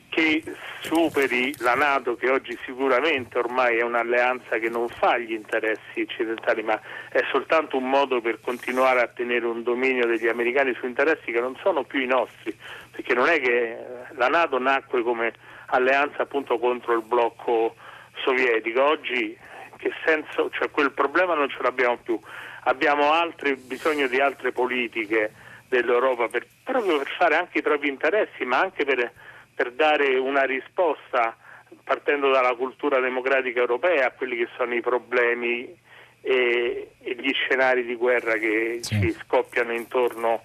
che superi la Nato che oggi sicuramente ormai è un'alleanza che non fa gli interessi occidentali ma è soltanto un modo per continuare a tenere un dominio degli americani su interessi che non sono più i nostri perché non è che la Nato nacque come alleanza appunto contro il blocco sovietico oggi che senso, cioè quel problema non ce l'abbiamo più abbiamo altre, bisogno di altre politiche dell'Europa per, proprio per fare anche i propri interessi ma anche per per dare una risposta partendo dalla cultura democratica europea a quelli che sono i problemi e, e gli scenari di guerra che sì. ci scoppiano intorno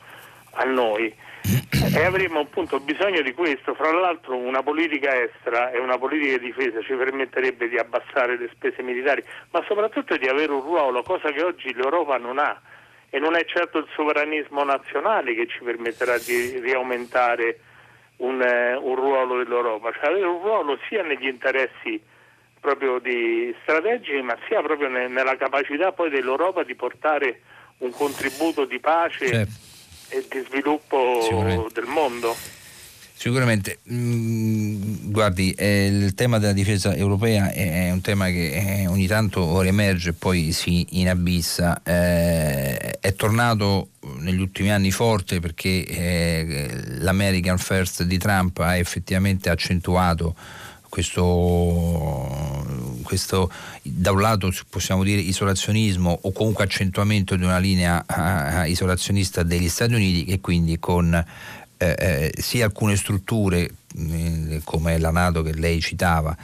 a noi. E avremo appunto bisogno di questo, fra l'altro una politica estera e una politica di difesa ci permetterebbe di abbassare le spese militari, ma soprattutto di avere un ruolo, cosa che oggi l'Europa non ha. E non è certo il sovranismo nazionale che ci permetterà di riaumentare un, eh, un ruolo dell'Europa, cioè avere un ruolo sia negli interessi proprio di strategici, ma sia proprio ne, nella capacità poi dell'Europa di portare un contributo di pace certo. E di sviluppo del mondo. Sicuramente, mm, guardi, eh, il tema della difesa europea è, un tema che eh, ogni tanto riemerge e poi si inabissa. Eh, è tornato negli ultimi anni forte perché l'American First di Trump ha effettivamente accentuato questo, questo, da un lato possiamo dire isolazionismo o comunque accentuamento di una linea uh, isolazionista degli Stati Uniti e quindi con eh, eh, sia alcune strutture eh, come la Nato che lei citava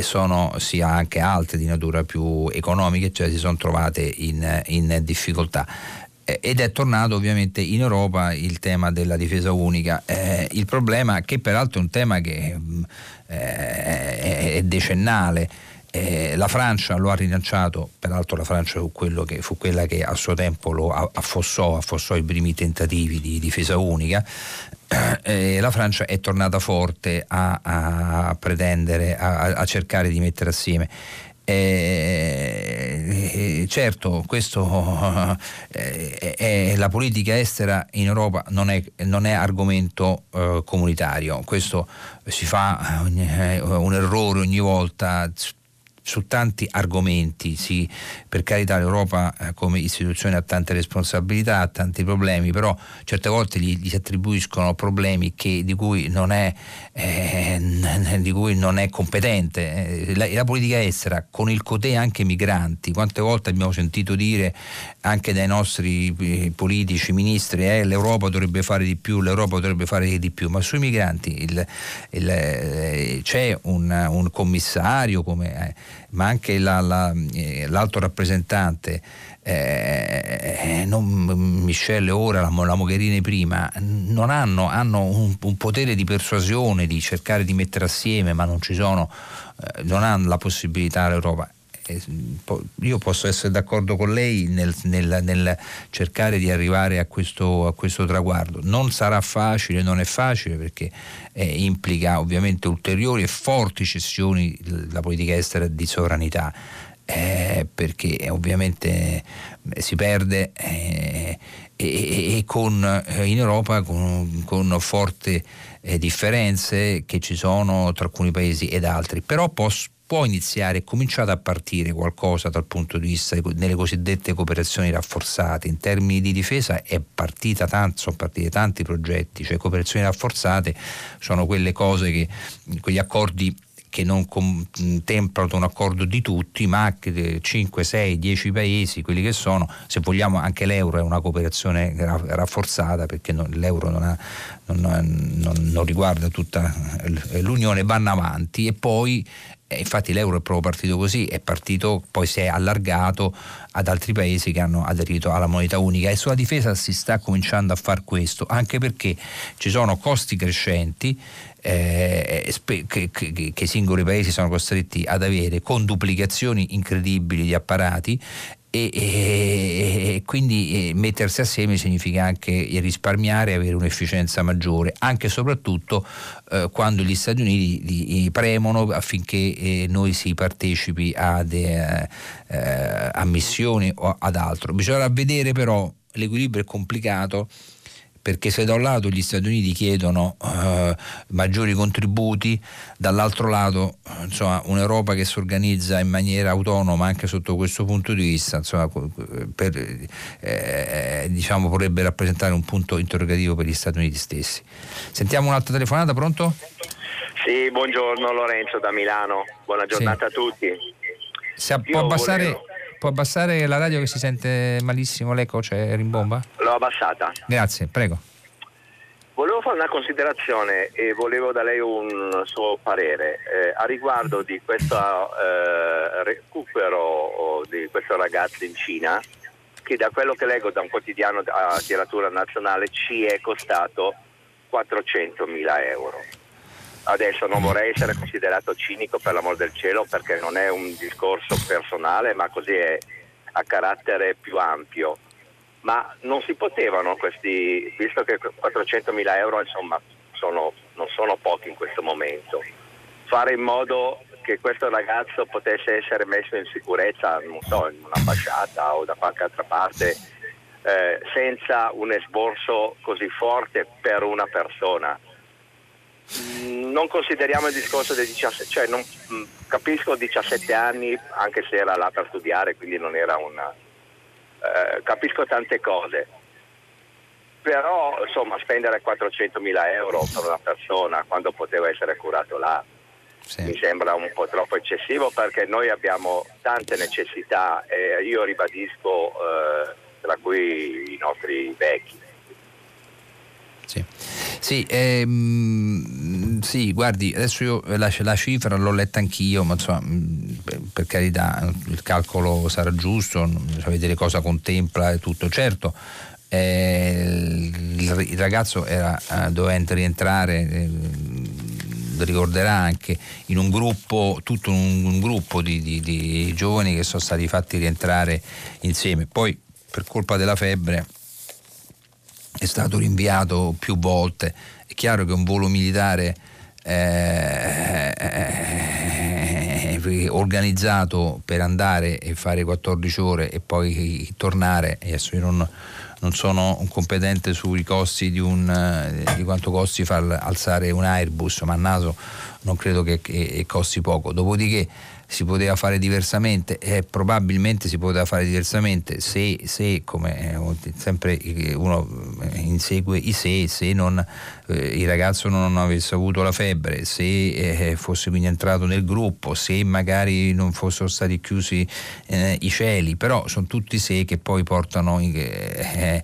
sono sia anche altre di natura più economica cioè si sono trovate in, in difficoltà. eh, ed è tornato ovviamente in Europa il tema della difesa unica. Eh, il problema, che peraltro è un tema che eh, è decennale, eh, la Francia lo ha rilanciato, peraltro la Francia fu, che, fu quella che a suo tempo lo affossò, affossò i primi tentativi di difesa unica. Eh, la Francia è tornata forte a, a pretendere, a, a, cercare di mettere assieme. Eh, certo, questo eh, la politica estera in Europa non è, non è argomento eh, comunitario, questo si fa eh, un errore ogni volta su tanti argomenti, sì, per carità l'Europa eh, come istituzione ha tante responsabilità, ha tanti problemi, però certe volte gli, gli si attribuiscono problemi che, di, cui non è, eh, di cui non è competente. Eh, la, la, politica estera con il cotè anche migranti, quante volte abbiamo sentito dire anche dai nostri eh, politici, ministri, eh, l'Europa dovrebbe fare di più, l'Europa dovrebbe fare di più, ma sui migranti il, il, eh, c'è un, un commissario come ma anche la, la, eh, l'alto rappresentante eh, non, Michelle ora, la, la, Mogherini prima, non hanno, hanno un, un, potere di persuasione, di cercare di mettere assieme, ma non ci sono, eh, non hanno la possibilità l'Europa. Eh, io posso essere d'accordo con lei nel, nel, nel cercare di arrivare a questo, a questo, traguardo. Non sarà facile, non è facile perché eh, implica ovviamente ulteriori e forti cessioni la politica estera di sovranità. Eh, perché ovviamente eh, si perde eh, e, e, con, eh, in Europa con, con forti differenze che ci sono tra alcuni paesi ed altri, però posso può iniziare, è cominciato a partire qualcosa dal punto di vista delle cosiddette cooperazioni rafforzate. In termini di difesa è partita tanto, sono partiti tanti progetti, cioè cooperazioni rafforzate sono quelle cose che, quegli accordi che non contemplano un accordo di tutti, ma 5, 6, 10 paesi, quelli che sono, se vogliamo anche l'euro è una cooperazione rafforzata perché l'euro non, ha, non, non, non riguarda tutta l'Unione, vanno avanti e poi e infatti l'euro è proprio partito così, è partito, poi si è allargato ad altri paesi che hanno aderito alla moneta unica e sulla difesa si sta cominciando a fare questo, anche perché ci sono costi crescenti eh, che, che, che, singoli paesi sono costretti ad avere con duplicazioni incredibili di apparati e, e, quindi mettersi assieme significa anche risparmiare e avere un'efficienza maggiore, anche e soprattutto eh, quando gli Stati Uniti li, li premono affinché eh, noi si partecipi ad, eh, eh, a missioni o ad altro. Bisognerà vedere però, l'equilibrio è complicato perché se da un lato gli Stati Uniti chiedono eh, maggiori contributi, dall'altro lato insomma, un'Europa che si organizza in maniera autonoma anche sotto questo punto di vista insomma, per, eh, diciamo, potrebbe rappresentare un punto interrogativo per gli Stati Uniti stessi. Sentiamo un'altra telefonata, pronto? Sì, buongiorno Lorenzo da Milano, buona giornata sì. a tutti. Se, può abbassare... Volevo Può abbassare la radio che si sente malissimo, l'eco c'è rimbomba? L'ho abbassata. Grazie, prego. Volevo fare una considerazione e volevo da lei un suo parere eh, a riguardo di questo eh, recupero di questo ragazzo in Cina che da quello che leggo da un quotidiano a tiratura nazionale ci è costato 400 mila euro. Adesso non vorrei essere considerato cinico per l'amor del cielo perché non è un discorso personale ma così è a carattere più ampio. Ma non si potevano questi, visto che 400 mila euro insomma sono, non sono pochi in questo momento, fare in modo che questo ragazzo potesse essere messo in sicurezza, non so, in un'ambasciata o da qualche altra parte, eh, senza un esborso così forte per una persona non consideriamo il discorso dei 17, cioè non, mm, capisco 17 anni anche se era là per studiare, quindi non era una... Eh, capisco tante cose, però insomma spendere 400 mila euro per una persona quando poteva essere curato là sì. mi sembra un po' troppo eccessivo perché noi abbiamo tante necessità e io ribadisco eh, tra cui i nostri vecchi. Sì. Sì, ehm, sì, guardi, adesso io la, la, cifra l'ho letta anch'io, ma insomma, mm, per carità, il calcolo sarà giusto, bisogna vedere cosa contempla e tutto. Certo, eh, il, il, ragazzo era, eh, doveva rientrare. Eh, ricorderà anche in un gruppo, tutto un, un gruppo di, di, di giovani che sono stati fatti rientrare insieme. Poi per colpa della febbre è stato rinviato più volte. È chiaro che un volo militare eh, eh, organizzato per andare e fare 14 ore e poi tornare, adesso io non, non sono un competente sui costi di, un, di, quanto costi far alzare un Airbus, ma a naso non credo che, che costi poco. Dopodiché si poteva fare diversamente e probabilmente si poteva fare diversamente se, se come eh, sempre uno eh, insegue i se, se non, eh, il ragazzo non avesse avuto la febbre, se eh, fosse quindi entrato nel gruppo, se magari non fossero stati chiusi eh, i cieli, però sono tutti se che poi portano eh,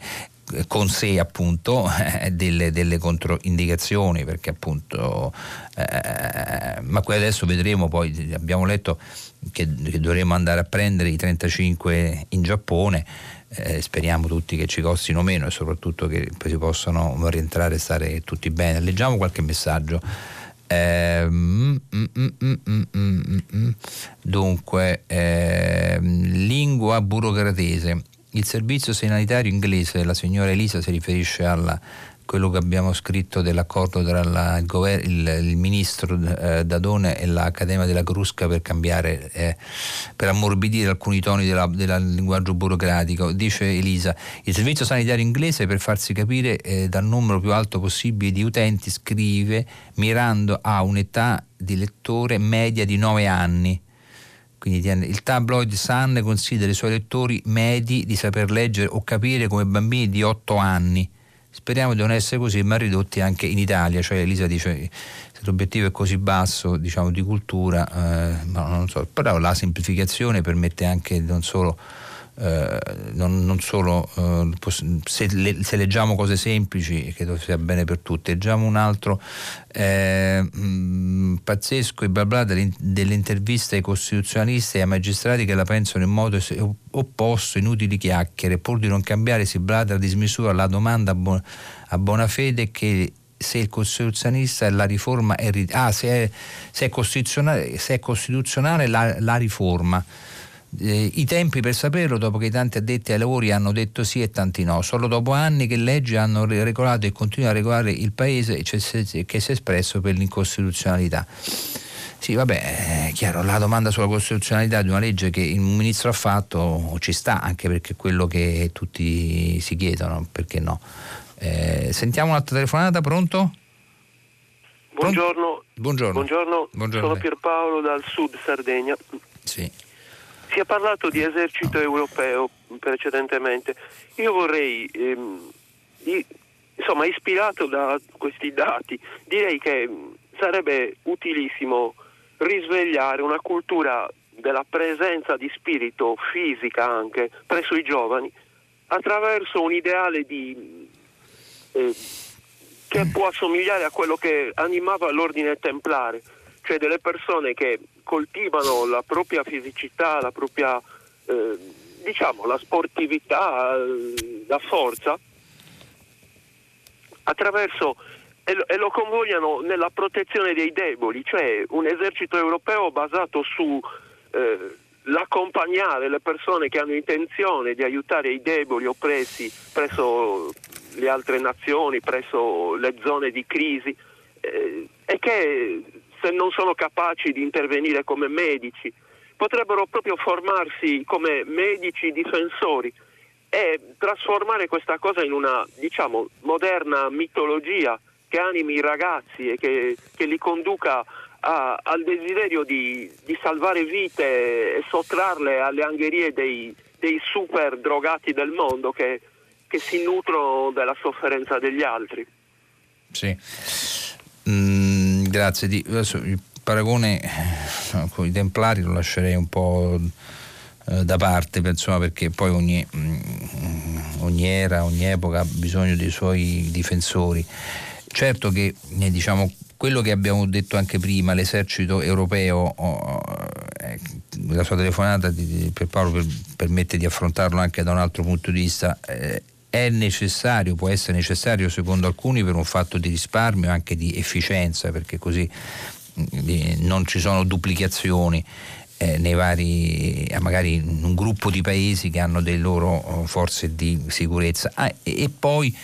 con sé appunto eh, delle, delle, controindicazioni perché appunto eh, ma qui adesso vedremo poi abbiamo letto che, che, dovremo andare a prendere i 35 in Giappone eh, speriamo tutti che ci costino meno e soprattutto che si possano rientrare e stare tutti bene. Leggiamo qualche messaggio. Eh, mm, mm, mm, dunque, eh, lingua burocratese. Il servizio sanitario inglese, la signora Elisa si riferisce alla quello che abbiamo scritto dell'accordo tra la, il, gover- il, il, ministro eh, Dadone e l'Accademia della Crusca per cambiare, eh, per ammorbidire alcuni toni del linguaggio burocratico. Dice Elisa, il servizio sanitario inglese per farsi capire eh, dal numero più alto possibile di utenti scrive mirando a un'età di lettore media di 9 anni. Quindi il tabloid Sun considera i suoi lettori medi di saper leggere o capire come bambini di 8 anni Speriamo di non essere così, ma ridotti anche in Italia. Cioè Elisa dice se l'obiettivo è così basso diciamo, di cultura, eh, non so, però la semplificazione permette anche non solo eh, non, non, solo eh, se, le, se, leggiamo cose semplici, credo sia bene per tutti, leggiamo un altro eh, mh, mm, pazzesco e bla bla delle, interviste ai costituzionalisti e ai magistrati che la pensano in modo opposto, inutili chiacchiere, pur di non cambiare si blada a dismisura la domanda a, buona, a buona fede che se il costituzionalista la riforma è, ah, se è, se è costituzionale, se è costituzionale la, la riforma eh, i tempi per saperlo dopo che tanti addetti ai lavori hanno detto sì e tanti no, solo dopo anni che leggi hanno regolato e continuano a regolare il paese che si è espresso per l'incostituzionalità. Sì, vabbè, è chiaro, la domanda sulla costituzionalità di una legge che un ministro ha fatto ci sta, anche perché è quello che tutti si chiedono, perché no. Eh, sentiamo un'altra telefonata, pronto? Buongiorno. Buongiorno. Buongiorno. Buongiorno. Sono Pierpaolo dal sud Sardegna. Sì. Si è parlato di esercito europeo precedentemente. Io vorrei, ehm, insomma, ispirato da questi dati, direi che sarebbe utilissimo risvegliare una cultura della presenza di spirito fisica anche presso i giovani attraverso un ideale di, eh, che può assomigliare a quello che animava l'ordine templare, cioè delle persone che coltivano la propria fisicità, la propria eh, diciamo la sportività, eh, la forza attraverso e lo, e lo convogliano nella protezione dei deboli, cioè un esercito europeo basato su eh, l'accompagnare le persone che hanno intenzione di aiutare i deboli oppressi presso le altre nazioni, presso le zone di crisi eh, e che se non sono capaci di intervenire come medici, potrebbero proprio formarsi come medici difensori e trasformare questa cosa in una, diciamo, moderna mitologia che animi i ragazzi e che, che li conduca a, al desiderio di, di, salvare vite e sottrarle alle angherie dei, dei super drogati del mondo che, che si nutrono della sofferenza degli altri. Sì. Mm grazie. Di, adesso il paragone eh, con i templari lo lascerei un po' eh, da parte insomma, perché poi ogni, mm, ogni, era, ogni epoca ha bisogno dei suoi difensori. Certo che eh, diciamo, quello che abbiamo detto anche prima, l'esercito europeo, oh, la sua telefonata per Paolo per, permette di affrontarlo anche da un altro punto di vista. Eh, è necessario, può essere necessario secondo alcuni per un fatto di risparmio e anche di efficienza, perché così mm, non ci sono duplicazioni eh, nei vari, eh, magari in un gruppo di paesi che hanno delle loro oh, forze di sicurezza. Ah, e, e poi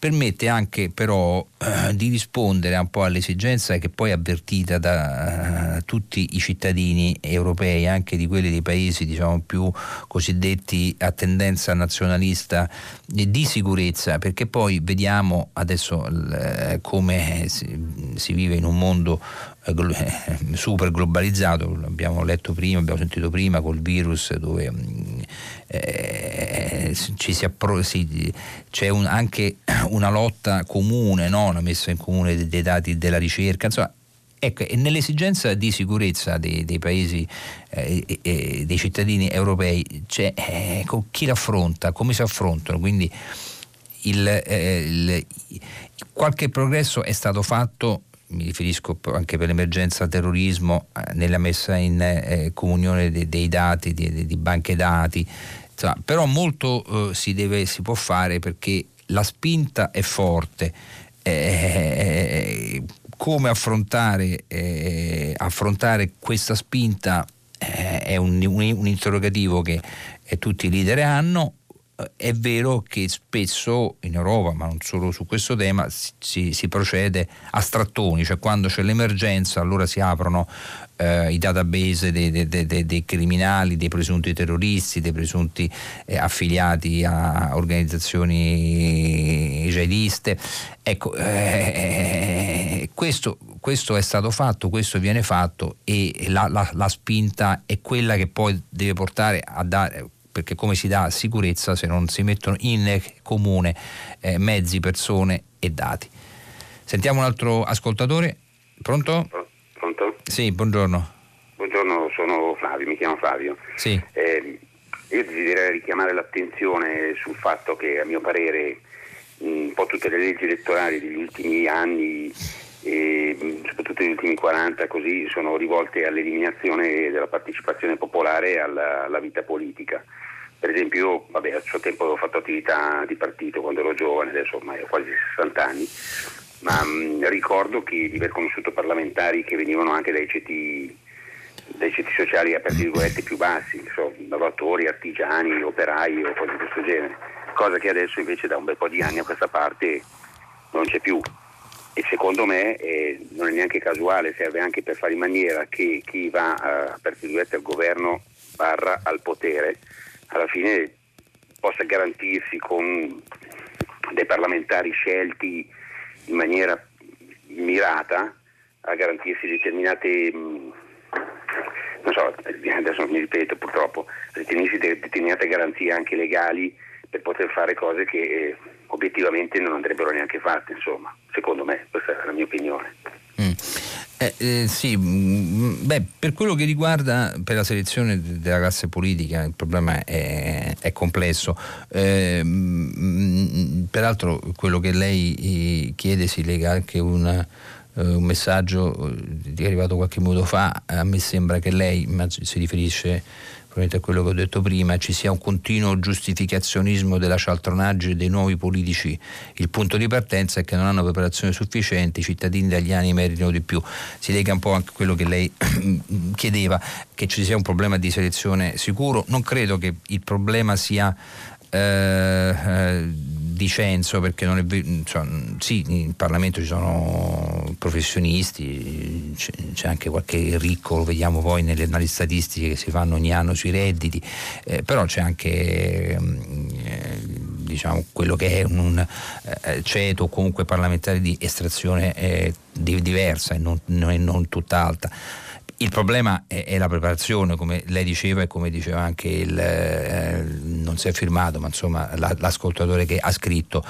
permette anche però eh, di rispondere un po' all'esigenza che poi è avvertita da uh, tutti i cittadini europei, anche di quelli dei paesi diciamo, più cosiddetti a tendenza nazionalista di sicurezza, perché poi vediamo adesso l- come si, si, vive in un mondo eh, super globalizzato, l'abbiamo letto prima, abbiamo sentito prima col virus dove mm, eh, appro- si, c'è un, anche (clears throat) una lotta comune, no? una messa in comune dei, dei dati della ricerca, insomma Ecco, e nell'esigenza di sicurezza dei, dei paesi, eh, eh, dei cittadini europei, c'è eh, chi l'affronta, come si affrontano, quindi il, eh, il, qualche progresso è stato fatto mi riferisco anche per l'emergenza terrorismo, eh, nella messa in eh, comunione dei, dei dati, di, di, banche dati, insomma, però molto eh, si, deve, si, può fare perché la spinta è forte. Eh, come affrontare, eh, affrontare questa spinta eh, è un, un, un interrogativo che tutti i leader hanno è vero che spesso in Europa, ma non solo su questo tema, si, si procede a strattoni, cioè quando c'è l'emergenza allora si aprono eh, i database dei, dei, dei, dei, criminali, dei presunti terroristi, dei presunti eh, affiliati a organizzazioni jihadiste. Ecco, eh, questo, questo, è stato fatto, questo viene fatto e la, la, la spinta è quella che poi deve portare a dare perché come si dà sicurezza se non si mettono in comune eh, mezzi, persone e dati. Sentiamo un altro ascoltatore. Pronto? Pronto? Sì, buongiorno. Buongiorno, sono Flavio, mi chiamo Flavio. Sì. Eh, io desidero richiamare l'attenzione sul fatto che a mio parere un po' tutte le leggi elettorali degli ultimi anni e soprattutto negli ultimi 40 così sono rivolte all'eliminazione della partecipazione popolare alla, alla vita politica. Per esempio io vabbè, a suo tempo avevo fatto attività di partito quando ero giovane, adesso ormai ho quasi 60 anni, ma mh, ricordo che, di aver conosciuto parlamentari che venivano anche dai ceti, dai ceti sociali aperti virgolette più bassi, so, lavoratori, artigiani, operai o cose di questo genere, cosa che adesso invece da un bel po' di anni a questa parte non c'è più. E secondo me eh, non è neanche casuale, serve anche per fare in maniera che chi va a, per al governo barra al potere alla fine possa garantirsi con dei parlamentari scelti in maniera mirata a garantirsi determinate mm, non so, adesso mi ripeto purtroppo, determinate garanzie anche legali per poter fare cose che eh, obiettivamente non andrebbero neanche fatte, insomma, secondo me, questa è la mia opinione. Mm. Eh, eh, sì, mm, beh, per quello che riguarda per la selezione della classe politica il problema è, è complesso. Eh, mm, peraltro quello che lei eh, chiede si lega anche una, eh, un messaggio eh, che è arrivato qualche minuto fa, a me sembra che lei si riferisce probabilmente a quello che ho detto prima, ci sia un continuo giustificazionismo della cialtronaggine dei nuovi politici. Il punto di partenza è che non hanno preparazione sufficiente, i cittadini italiani meritano di più. Si lega un po' anche a quello che lei (clears throat) chiedeva, che ci sia un problema di selezione sicuro. Non credo che il problema sia eh, eh, di censo perché non è cioè, sì, in Parlamento ci sono professionisti, c'è, anche qualche ricco, lo vediamo poi nelle analisi statistiche che si fanno ogni anno sui redditi, eh, però c'è anche mm, eh, diciamo, quello che è un eh, ceto comunque parlamentare di estrazione eh, di, diversa e non, non, non tutta. Il problema è, è, la preparazione, come lei diceva e come diceva anche il, eh, non si è firmato, ma insomma la, l'ascoltatore che ha scritto.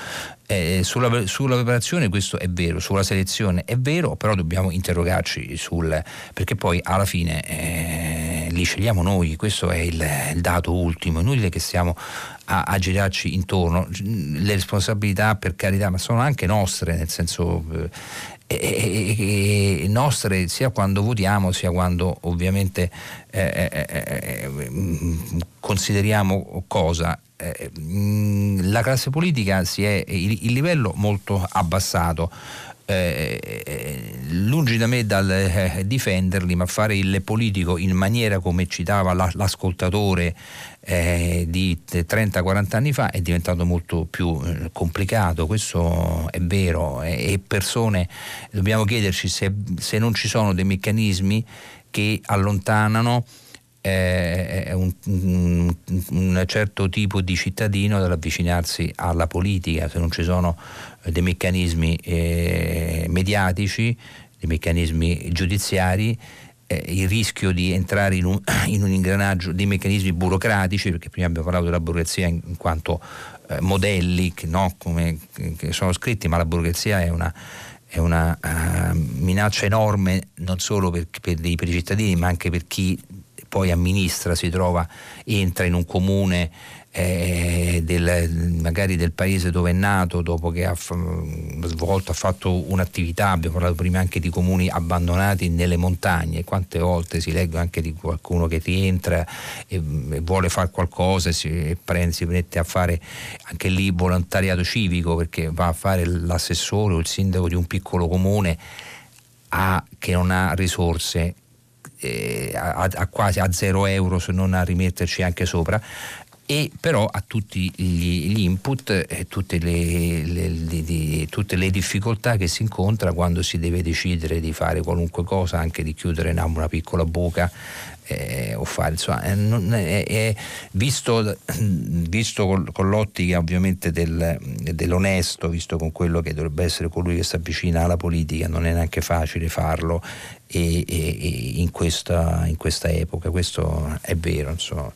Eh, sulla, sulla, preparazione questo è vero, sulla selezione è vero, però dobbiamo interrogarci sul perché poi alla fine eh, li scegliamo noi, questo è il, il dato ultimo, è inutile che stiamo a, a, girarci intorno. Le responsabilità per carità, ma sono anche nostre, nel senso e, e, nostre sia quando votiamo sia quando ovviamente eh, eh, eh, eh consideriamo cosa. Eh, la classe politica si è il, il livello molto abbassato. Eh, lungi da me dal eh, difenderli, ma fare il politico in maniera come citava la, l'ascoltatore eh, di 30-40 anni fa è diventato molto più eh, complicato, questo è vero e persone, dobbiamo chiederci se, se non ci sono dei meccanismi che allontanano eh, un, un, un, certo tipo di cittadino dall'avvicinarsi alla politica, se non ci sono dei meccanismi eh, mediatici, dei meccanismi giudiziari eh, il rischio di entrare in un, (clears throat) in un, ingranaggio di meccanismi burocratici, perché prima abbiamo parlato della burocrazia in, in quanto eh, modelli no? Come, che sono scritti, ma la burocrazia è una, è una uh, minaccia enorme non solo per, per, per, i cittadini, ma anche per chi poi amministra, si trova, entra in un comune eh, del, magari del paese dove è nato, dopo che ha svolto, ha fatto un'attività, abbiamo parlato prima anche di comuni abbandonati nelle montagne, quante volte si legge anche di qualcuno che rientra e, e vuole fare qualcosa e si, e si mette a fare anche lì volontariato civico perché va a fare l'assessore o il sindaco di un piccolo comune ha, che non ha risorse eh, a, a, quasi a zero euro se non a rimetterci anche sopra e però ha tutti gli, gli input e tutte le, le, le, tutte le, difficoltà che si incontra quando si deve decidere di fare qualunque cosa, anche di chiudere una piccola buca eh, o fare, insomma, è, è, visto, visto con, con, l'ottica ovviamente del, dell'onesto, visto con quello che dovrebbe essere colui che si avvicina alla politica, non è neanche facile farlo e, e, e in, questa, in, questa, epoca, questo è vero, insomma,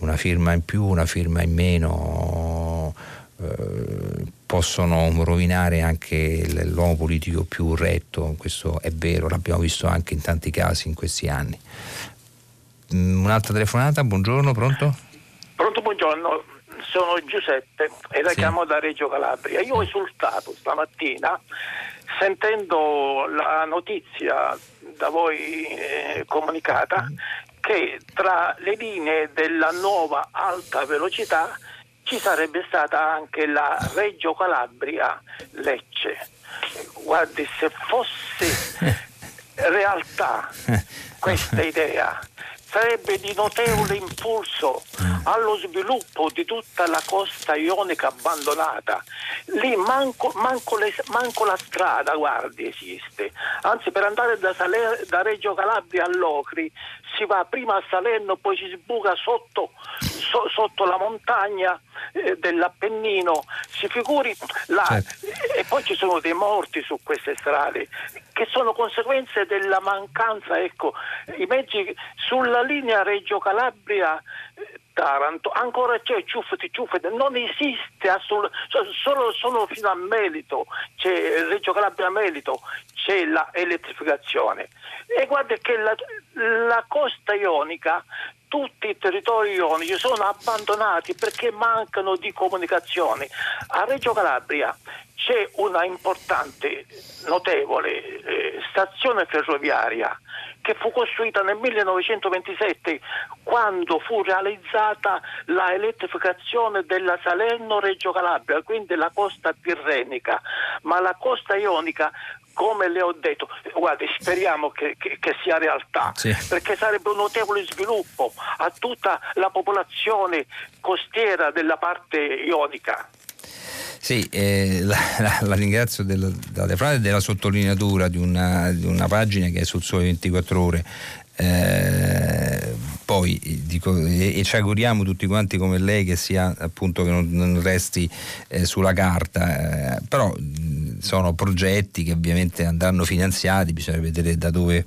una firma in più, una firma in meno. Eh, possono rovinare anche l'uomo politico più retto, questo è vero, l'abbiamo visto anche in tanti casi in questi anni. Mm, un'altra telefonata, buongiorno, pronto? Pronto, buongiorno, sono Giuseppe e la sì. chiamo da Reggio Calabria. Io ho esultato stamattina sentendo la notizia da voi eh, comunicata che tra le linee della nuova alta velocità ci sarebbe stata anche la Reggio Calabria Lecce. Guardi, se fosse (laughs) realtà questa idea sarebbe di notevole impulso allo sviluppo di tutta la costa ionica abbandonata. Lì manco, manco, le, manco la strada, guardi, esiste. Anzi, per andare da, Saler, da Reggio Calabria a Locri si va prima a Salerno, poi si sbuca sotto, so, sotto la montagna eh, dell'Appennino. Si figuri là, certo. e poi ci sono dei morti su queste strade che sono conseguenze della mancanza, ecco, i mezzi sulla linea Reggio Calabria Taranto ancora c'è ciuffati ciuffati, non esiste assolutamente, solo, solo, fino a Melito, c'è Reggio Calabria Melito, c'è l'elettrificazione. E guarda che la, la costa ionica tutti i territori ionici sono abbandonati perché mancano di comunicazione. A Reggio Calabria c'è una importante, notevole eh, stazione ferroviaria che fu costruita nel 1927 quando fu realizzata la elettrificazione della Salerno-Reggio Calabria, quindi la costa tirrenica, ma la costa ionica come le ho detto, guardi, speriamo che, che, che sia realtà, sì. perché sarebbe un notevole sviluppo a tutta la popolazione costiera della parte ionica. Sì, eh, la, la, la, ringrazio della, della, della sottolineatura di una, di una, pagina che è sul Sole 24 Ore. Eh, poi dico, e, e, ci auguriamo tutti quanti come lei che sia appunto che non, non resti eh, sulla carta, eh, però sono progetti che ovviamente andranno finanziati, bisogna vedere da dove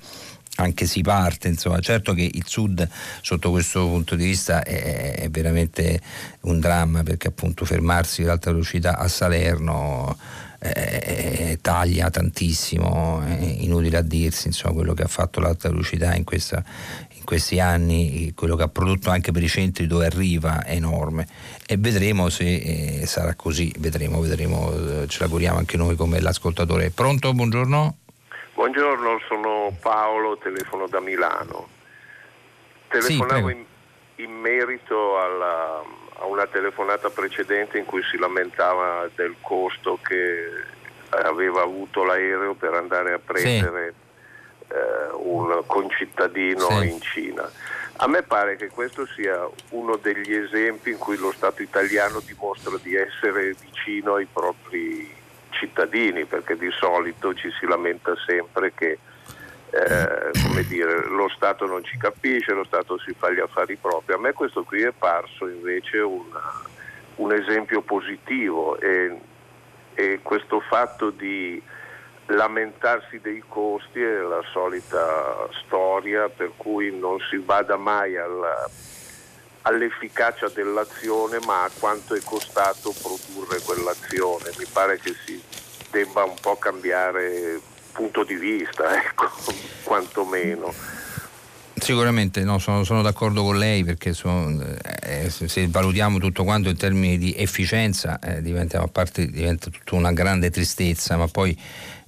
anche si parte, insomma, certo che il sud sotto questo punto di vista è, è veramente un dramma perché appunto fermarsi l'alta velocità a Salerno eh, taglia tantissimo, è inutile a dirsi insomma, quello che ha fatto l'alta velocità in, questa, in questi anni, quello che ha prodotto anche per i centri dove arriva è enorme e vedremo se eh, sarà così, vedremo, vedremo, eh, ce l'auguriamo anche noi come l'ascoltatore. Pronto? Buongiorno. Buongiorno, sono Paolo, telefono da Milano. Telefonavo sì, in, in, merito alla, a una telefonata precedente in cui si lamentava del costo che aveva avuto l'aereo per andare a prendere sì. eh, un concittadino sì. in Cina. A me pare che questo sia uno degli esempi in cui lo Stato italiano dimostra di essere vicino ai propri cittadini, perché di solito ci si lamenta sempre che eh, dire, lo Stato non ci capisce, lo Stato si fa gli affari propri. A me questo qui è parso invece una, un esempio positivo e, e, questo fatto di lamentarsi dei costi è la solita storia per cui non si vada mai alla all'efficacia dell'azione ma a quanto è costato produrre quell'azione. Mi pare che si debba un po' cambiare punto di vista, ecco, (laughs) quantomeno. Sicuramente no, sono, sono, d'accordo con lei perché sono, eh, se valutiamo tutto quanto in termini di efficienza eh, diventa, parte, diventa tutta una grande tristezza, ma poi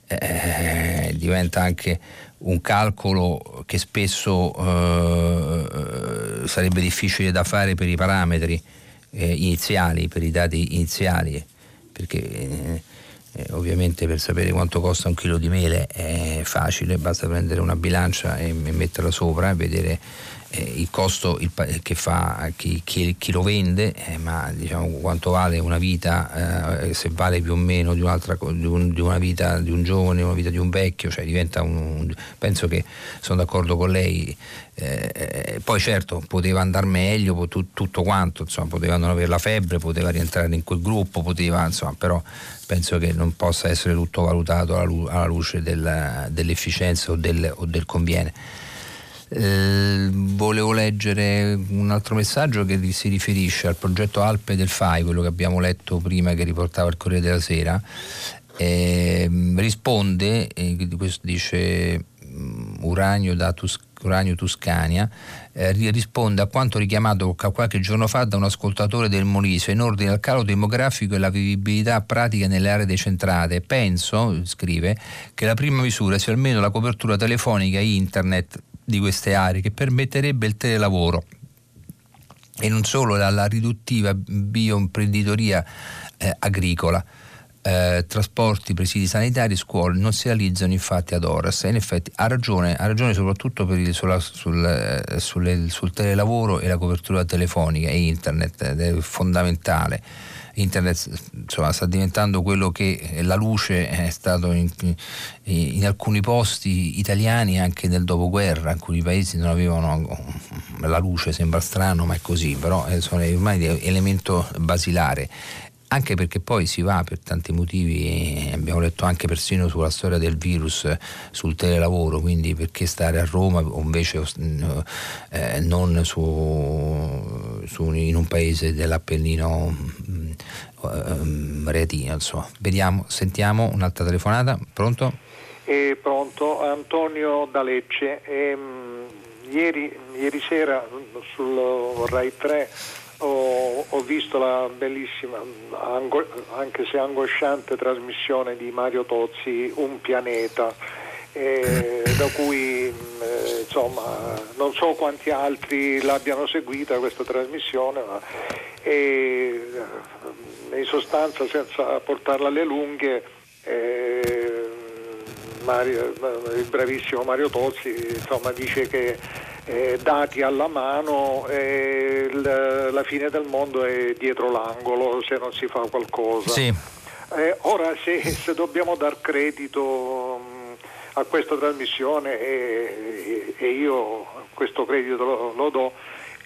eh, diventa anche un calcolo che spesso eh, sarebbe difficile da fare per i parametri eh, iniziali, per i dati iniziali, perché eh, ovviamente per sapere quanto costa un chilo di mele è facile, basta prendere una bilancia e, metterla sopra e vedere il costo il, che fa chi, chi, chi lo vende, eh, ma diciamo quanto vale una vita, eh, se vale più o meno di, di, un, di, una vita di un giovane, una vita di un vecchio, cioè diventa un, penso che sono d'accordo con lei. Eh, poi certo poteva andare meglio tu, tutto quanto, insomma, poteva non avere la febbre, poteva rientrare in quel gruppo, poteva, insomma, però penso che non possa essere tutto valutato alla, alla luce del, dell'efficienza o del, o del conviene. Eh, volevo leggere un altro messaggio che si riferisce al progetto Alpe del FAI, quello che abbiamo letto prima che riportava il Corriere della Sera. Eh, risponde, eh, dice um, Uranio da Tus- Uranio Tuscania, eh, risponde a quanto richiamato qualche giorno fa da un ascoltatore del Molise in ordine al calo demografico e la vivibilità pratica nelle aree decentrate. Penso, scrive, che la prima misura sia almeno la copertura telefonica e internet di queste aree che permetterebbe il telelavoro. E non solo la, la riduttiva bioimprenditoria eh, agricola. Eh, trasporti, presidi sanitari, scuole non si realizzano infatti ad Oras in effetti ha ragione, ha ragione soprattutto il, sulla, sul, eh, sulle, sul telelavoro e la copertura telefonica e internet, è fondamentale internet insomma, sta diventando quello che la luce è stato in, in, alcuni posti italiani anche nel dopoguerra, alcuni paesi non avevano la luce, sembra strano ma è così, però è ormai elemento basilare anche perché poi si va per tanti motivi, abbiamo letto anche persino sulla storia del virus sul telelavoro, quindi perché stare a Roma o invece eh, non su, su, in un paese dell'Appennino eh, reatino, insomma. Vediamo, sentiamo un'altra telefonata, pronto? Eh, pronto, Antonio da Lecce. Ehm, ieri, ieri sera sul Rai 3 ho, ho, visto la bellissima, anche se angosciante trasmissione di Mario Tozzi, Un pianeta, eh, da cui eh, insomma non so quanti altri l'abbiano seguita questa trasmissione, ma eh, in sostanza senza portarla alle lunghe eh, Mario, il bravissimo Mario Tozzi insomma, dice che eh, dati alla mano eh, l- la fine del mondo è dietro l'angolo se non si fa qualcosa. Sì. Eh, ora se, se, dobbiamo dar credito mh, a questa trasmissione e, io questo credito lo, lo do, (laughs)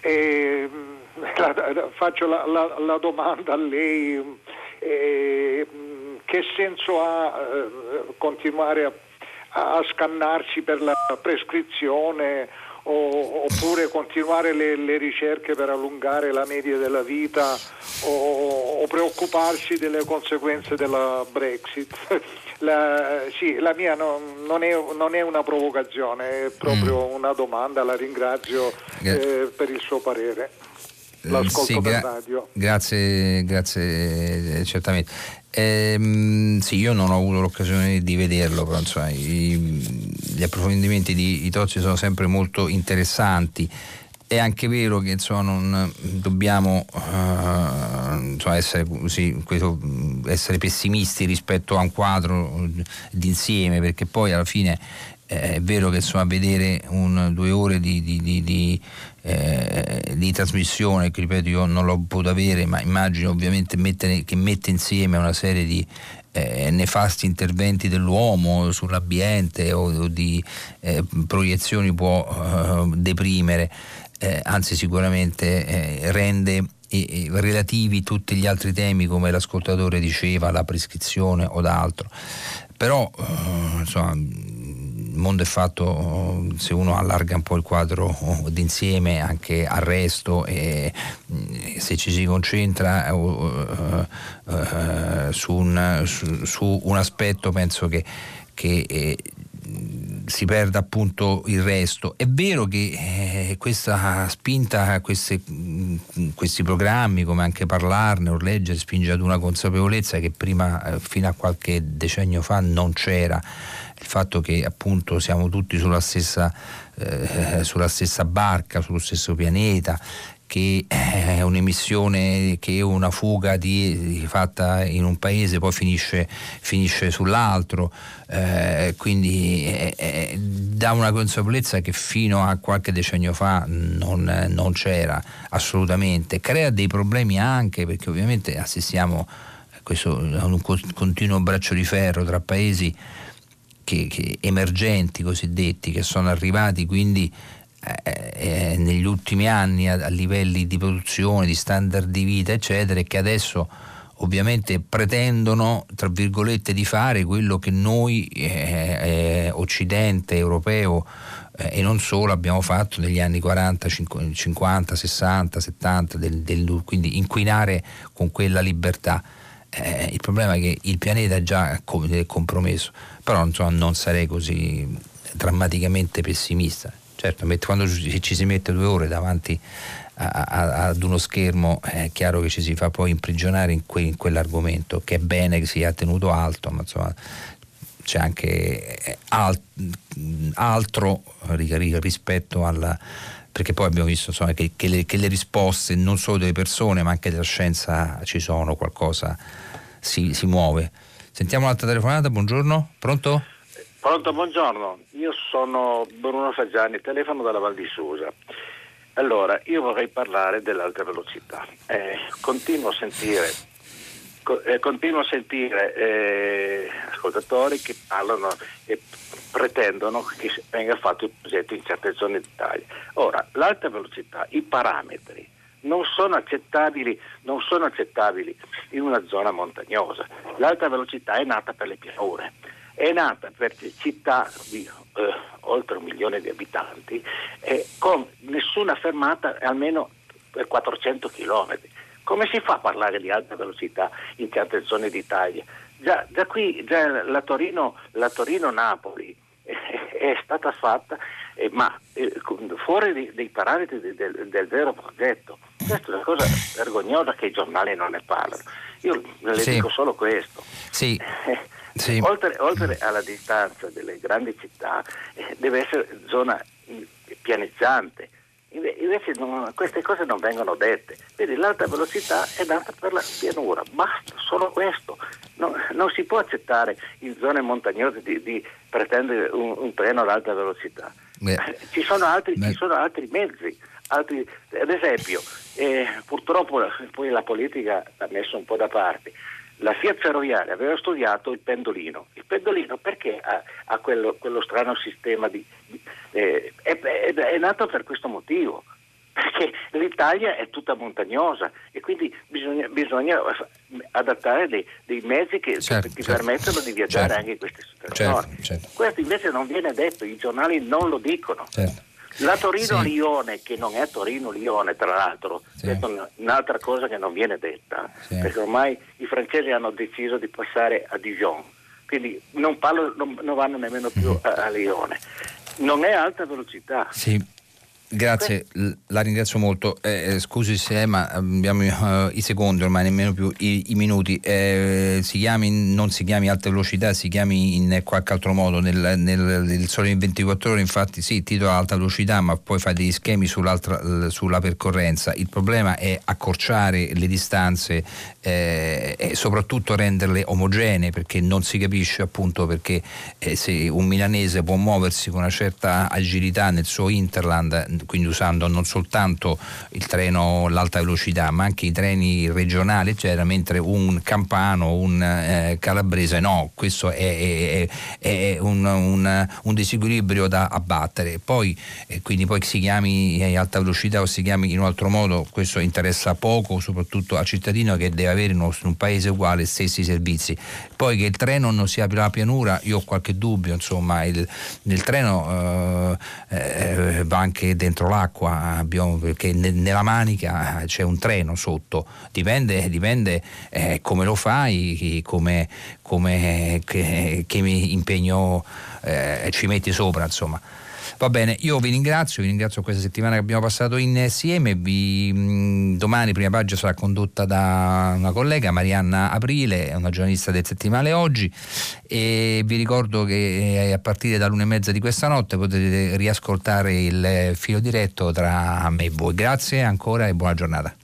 la, faccio la, la, la, domanda a lei. che senso ha eh, continuare a, a scannarsi per la prescrizione o, oppure continuare le, le, ricerche per allungare la media della vita o, o preoccuparsi delle conseguenze della Brexit. (laughs) La, sì, la mia no, non, è, non, è, una provocazione, è proprio mm. una domanda, la ringrazio eh, per il suo parere. Eh, L'ascolto sì, gra- radio. Grazie, grazie, eh, certamente. Ehm, sì, io non ho avuto l'occasione di vederlo, però insomma, i, gli approfondimenti di, di Tozzi sono sempre molto interessanti. È anche vero che insomma, non dobbiamo uh, insomma, essere, così, essere, pessimisti rispetto a un quadro d'insieme, perché poi alla fine eh, è vero che vedere un, due ore di, di, di, di eh, di trasmissione, che ripeto io non l'ho potuto avere, ma immagino ovviamente mettere, che mette insieme una serie di eh, nefasti interventi dell'uomo sull'ambiente o, o di eh, proiezioni può eh, deprimere, eh, anzi sicuramente eh, rende relativi tutti gli altri temi come l'ascoltatore diceva, la prescrizione o d'altro. Però insomma mondo è fatto, se uno allarga un po' il quadro d'insieme, anche arresto e mm, se ci si concentra uh, uh, su, un, su, su, un, aspetto penso che, che eh, si perda appunto il resto. È vero che eh, questa spinta a queste, mm, questi programmi, come anche parlarne o leggere, spinge ad una consapevolezza che prima, eh, fino a qualche decennio fa, non c'era il fatto che appunto siamo tutti sulla stessa, eh, sulla stessa barca, sullo stesso pianeta, che è un'emissione che è una fuga di, fatta in un paese poi finisce, finisce sull'altro, eh, quindi eh, eh, dà una consapevolezza che fino a qualche decennio fa non, non c'era assolutamente, crea dei problemi anche perché ovviamente assistiamo a, questo, a un continuo braccio di ferro tra paesi che, che emergenti cosiddetti che sono arrivati quindi eh, eh, negli ultimi anni a, a, livelli di produzione, di standard di vita, eccetera, e che adesso ovviamente pretendono, tra virgolette, di fare quello che noi, eh, eh Occidente, europeo, eh, e non solo abbiamo fatto negli anni 40, 50, 60, 70, del, del, quindi inquinare con quella libertà. Eh, il problema è che il pianeta è già compromesso, però insomma, non sarei così drammaticamente pessimista. Certo, quando ci si mette due ore davanti ad uno schermo è chiaro che ci si fa poi imprigionare in, que, in quell'argomento, che è bene che sia tenuto alto, ma insomma c'è anche eh, alt, altro rispetto alla perché poi abbiamo visto insomma, che, che, le, che, le, risposte non solo delle persone ma anche della scienza ci sono, qualcosa si, si muove. Sentiamo un'altra telefonata, buongiorno, pronto? Pronto, buongiorno. Io sono Bruno Saggiani, telefono dalla Val di Susa. Allora, io vorrei parlare dell'alta velocità. Eh, continuo a sentire, co- eh, continuo a sentire eh, ascoltatori che parlano e pretendono che venga fatto il progetto in certe zone d'Italia. Ora, l'alta velocità, i parametri non sono accettabili, non sono accettabili in una zona montagnosa. L'alta velocità è nata per le pianure è nata per città di eh, oltre un milione di abitanti eh, con nessuna fermata almeno per 400 km. Come si fa a parlare di alta velocità in certe zone d'Italia? Già, già qui già la, Torino, la Torino-Napoli eh, è stata fatta, eh, ma eh, fuori dei, dei parametri del, del, del, vero progetto. Questa è una cosa vergognosa che i giornali non ne parlano. Io le sì. dico solo questo. Sì. Sì. Oltre, oltre, alla distanza delle grandi città eh, deve essere zona pianeggiante. Invece non, queste cose non vengono dette. Vedi, l'alta velocità è data per la pianura, basta, solo questo. No, non si può accettare in zone montagnose di, di pretendere un, un, treno ad alta velocità. Ci sono, altri, ci sono altri mezzi. Altri, ad esempio, eh, purtroppo poi la politica ha messo un po' da parte la Fiat Ferroviaria aveva studiato il pendolino. Il pendolino perché ha, ha quello, quello, strano sistema di... Eh, è, è, è, nato per questo motivo, (laughs) perché l'Italia è tutta montagnosa e quindi bisogna, bisogna adattare dei, dei mezzi che, certo, ti certo, permettono di viaggiare certo, anche in questi territori. Certo, certo, Questo invece non viene detto, i giornali non lo dicono. La Torino-Lione, sì. che non è Torino-Lione tra l'altro, sì. è un'altra cosa che non viene detta, sì. perché ormai i francesi hanno deciso di passare a Dijon, quindi non, parlo, non, non vanno nemmeno più a, a Lione. Non è alta velocità. Sì. Grazie, la ringrazio molto. Eh, eh, scusi se ma abbiamo uh, i secondi ormai, nemmeno più i, i minuti. Eh, si chiami, non si chiami alta velocità, si chiami in qualche altro modo. Nel, nel, nel sole in 24 ore, infatti, sì, titola alta velocità, ma poi fa degli schemi sulla percorrenza. Il problema è accorciare le distanze eh, e soprattutto renderle omogenee, perché non si capisce appunto perché eh, se un milanese può muoversi con una certa agilità nel suo interland quindi usando non soltanto il treno l'alta velocità, ma anche i treni regionali, eccetera, mentre un campano, un eh, calabrese no, questo è, è, è un, un, un, disequilibrio da abbattere. Poi, eh, quindi poi si chiami eh, alta velocità o si chiami in un altro modo, questo interessa poco, soprattutto al cittadino che deve avere in un paese uguale stessi servizi. Poi che il treno non sia la pianura, io ho qualche dubbio, insomma, il, il treno eh, eh va anche dentro dentro l'acqua, abbiamo, perché nella manica c'è un treno sotto, dipende, dipende eh, come lo fai, come, come che, che impegno eh, ci metti sopra, insomma. Va bene, io vi ringrazio, vi ringrazio questa settimana che abbiamo passato insieme. Vi, mh, domani prima pagina sarà condotta da una collega, Marianna Aprile, una giornalista del settimale Oggi. E vi ricordo che eh, a partire dall'una e mezza di questa notte potete riascoltare il filo diretto tra me e voi. Grazie ancora e buona giornata.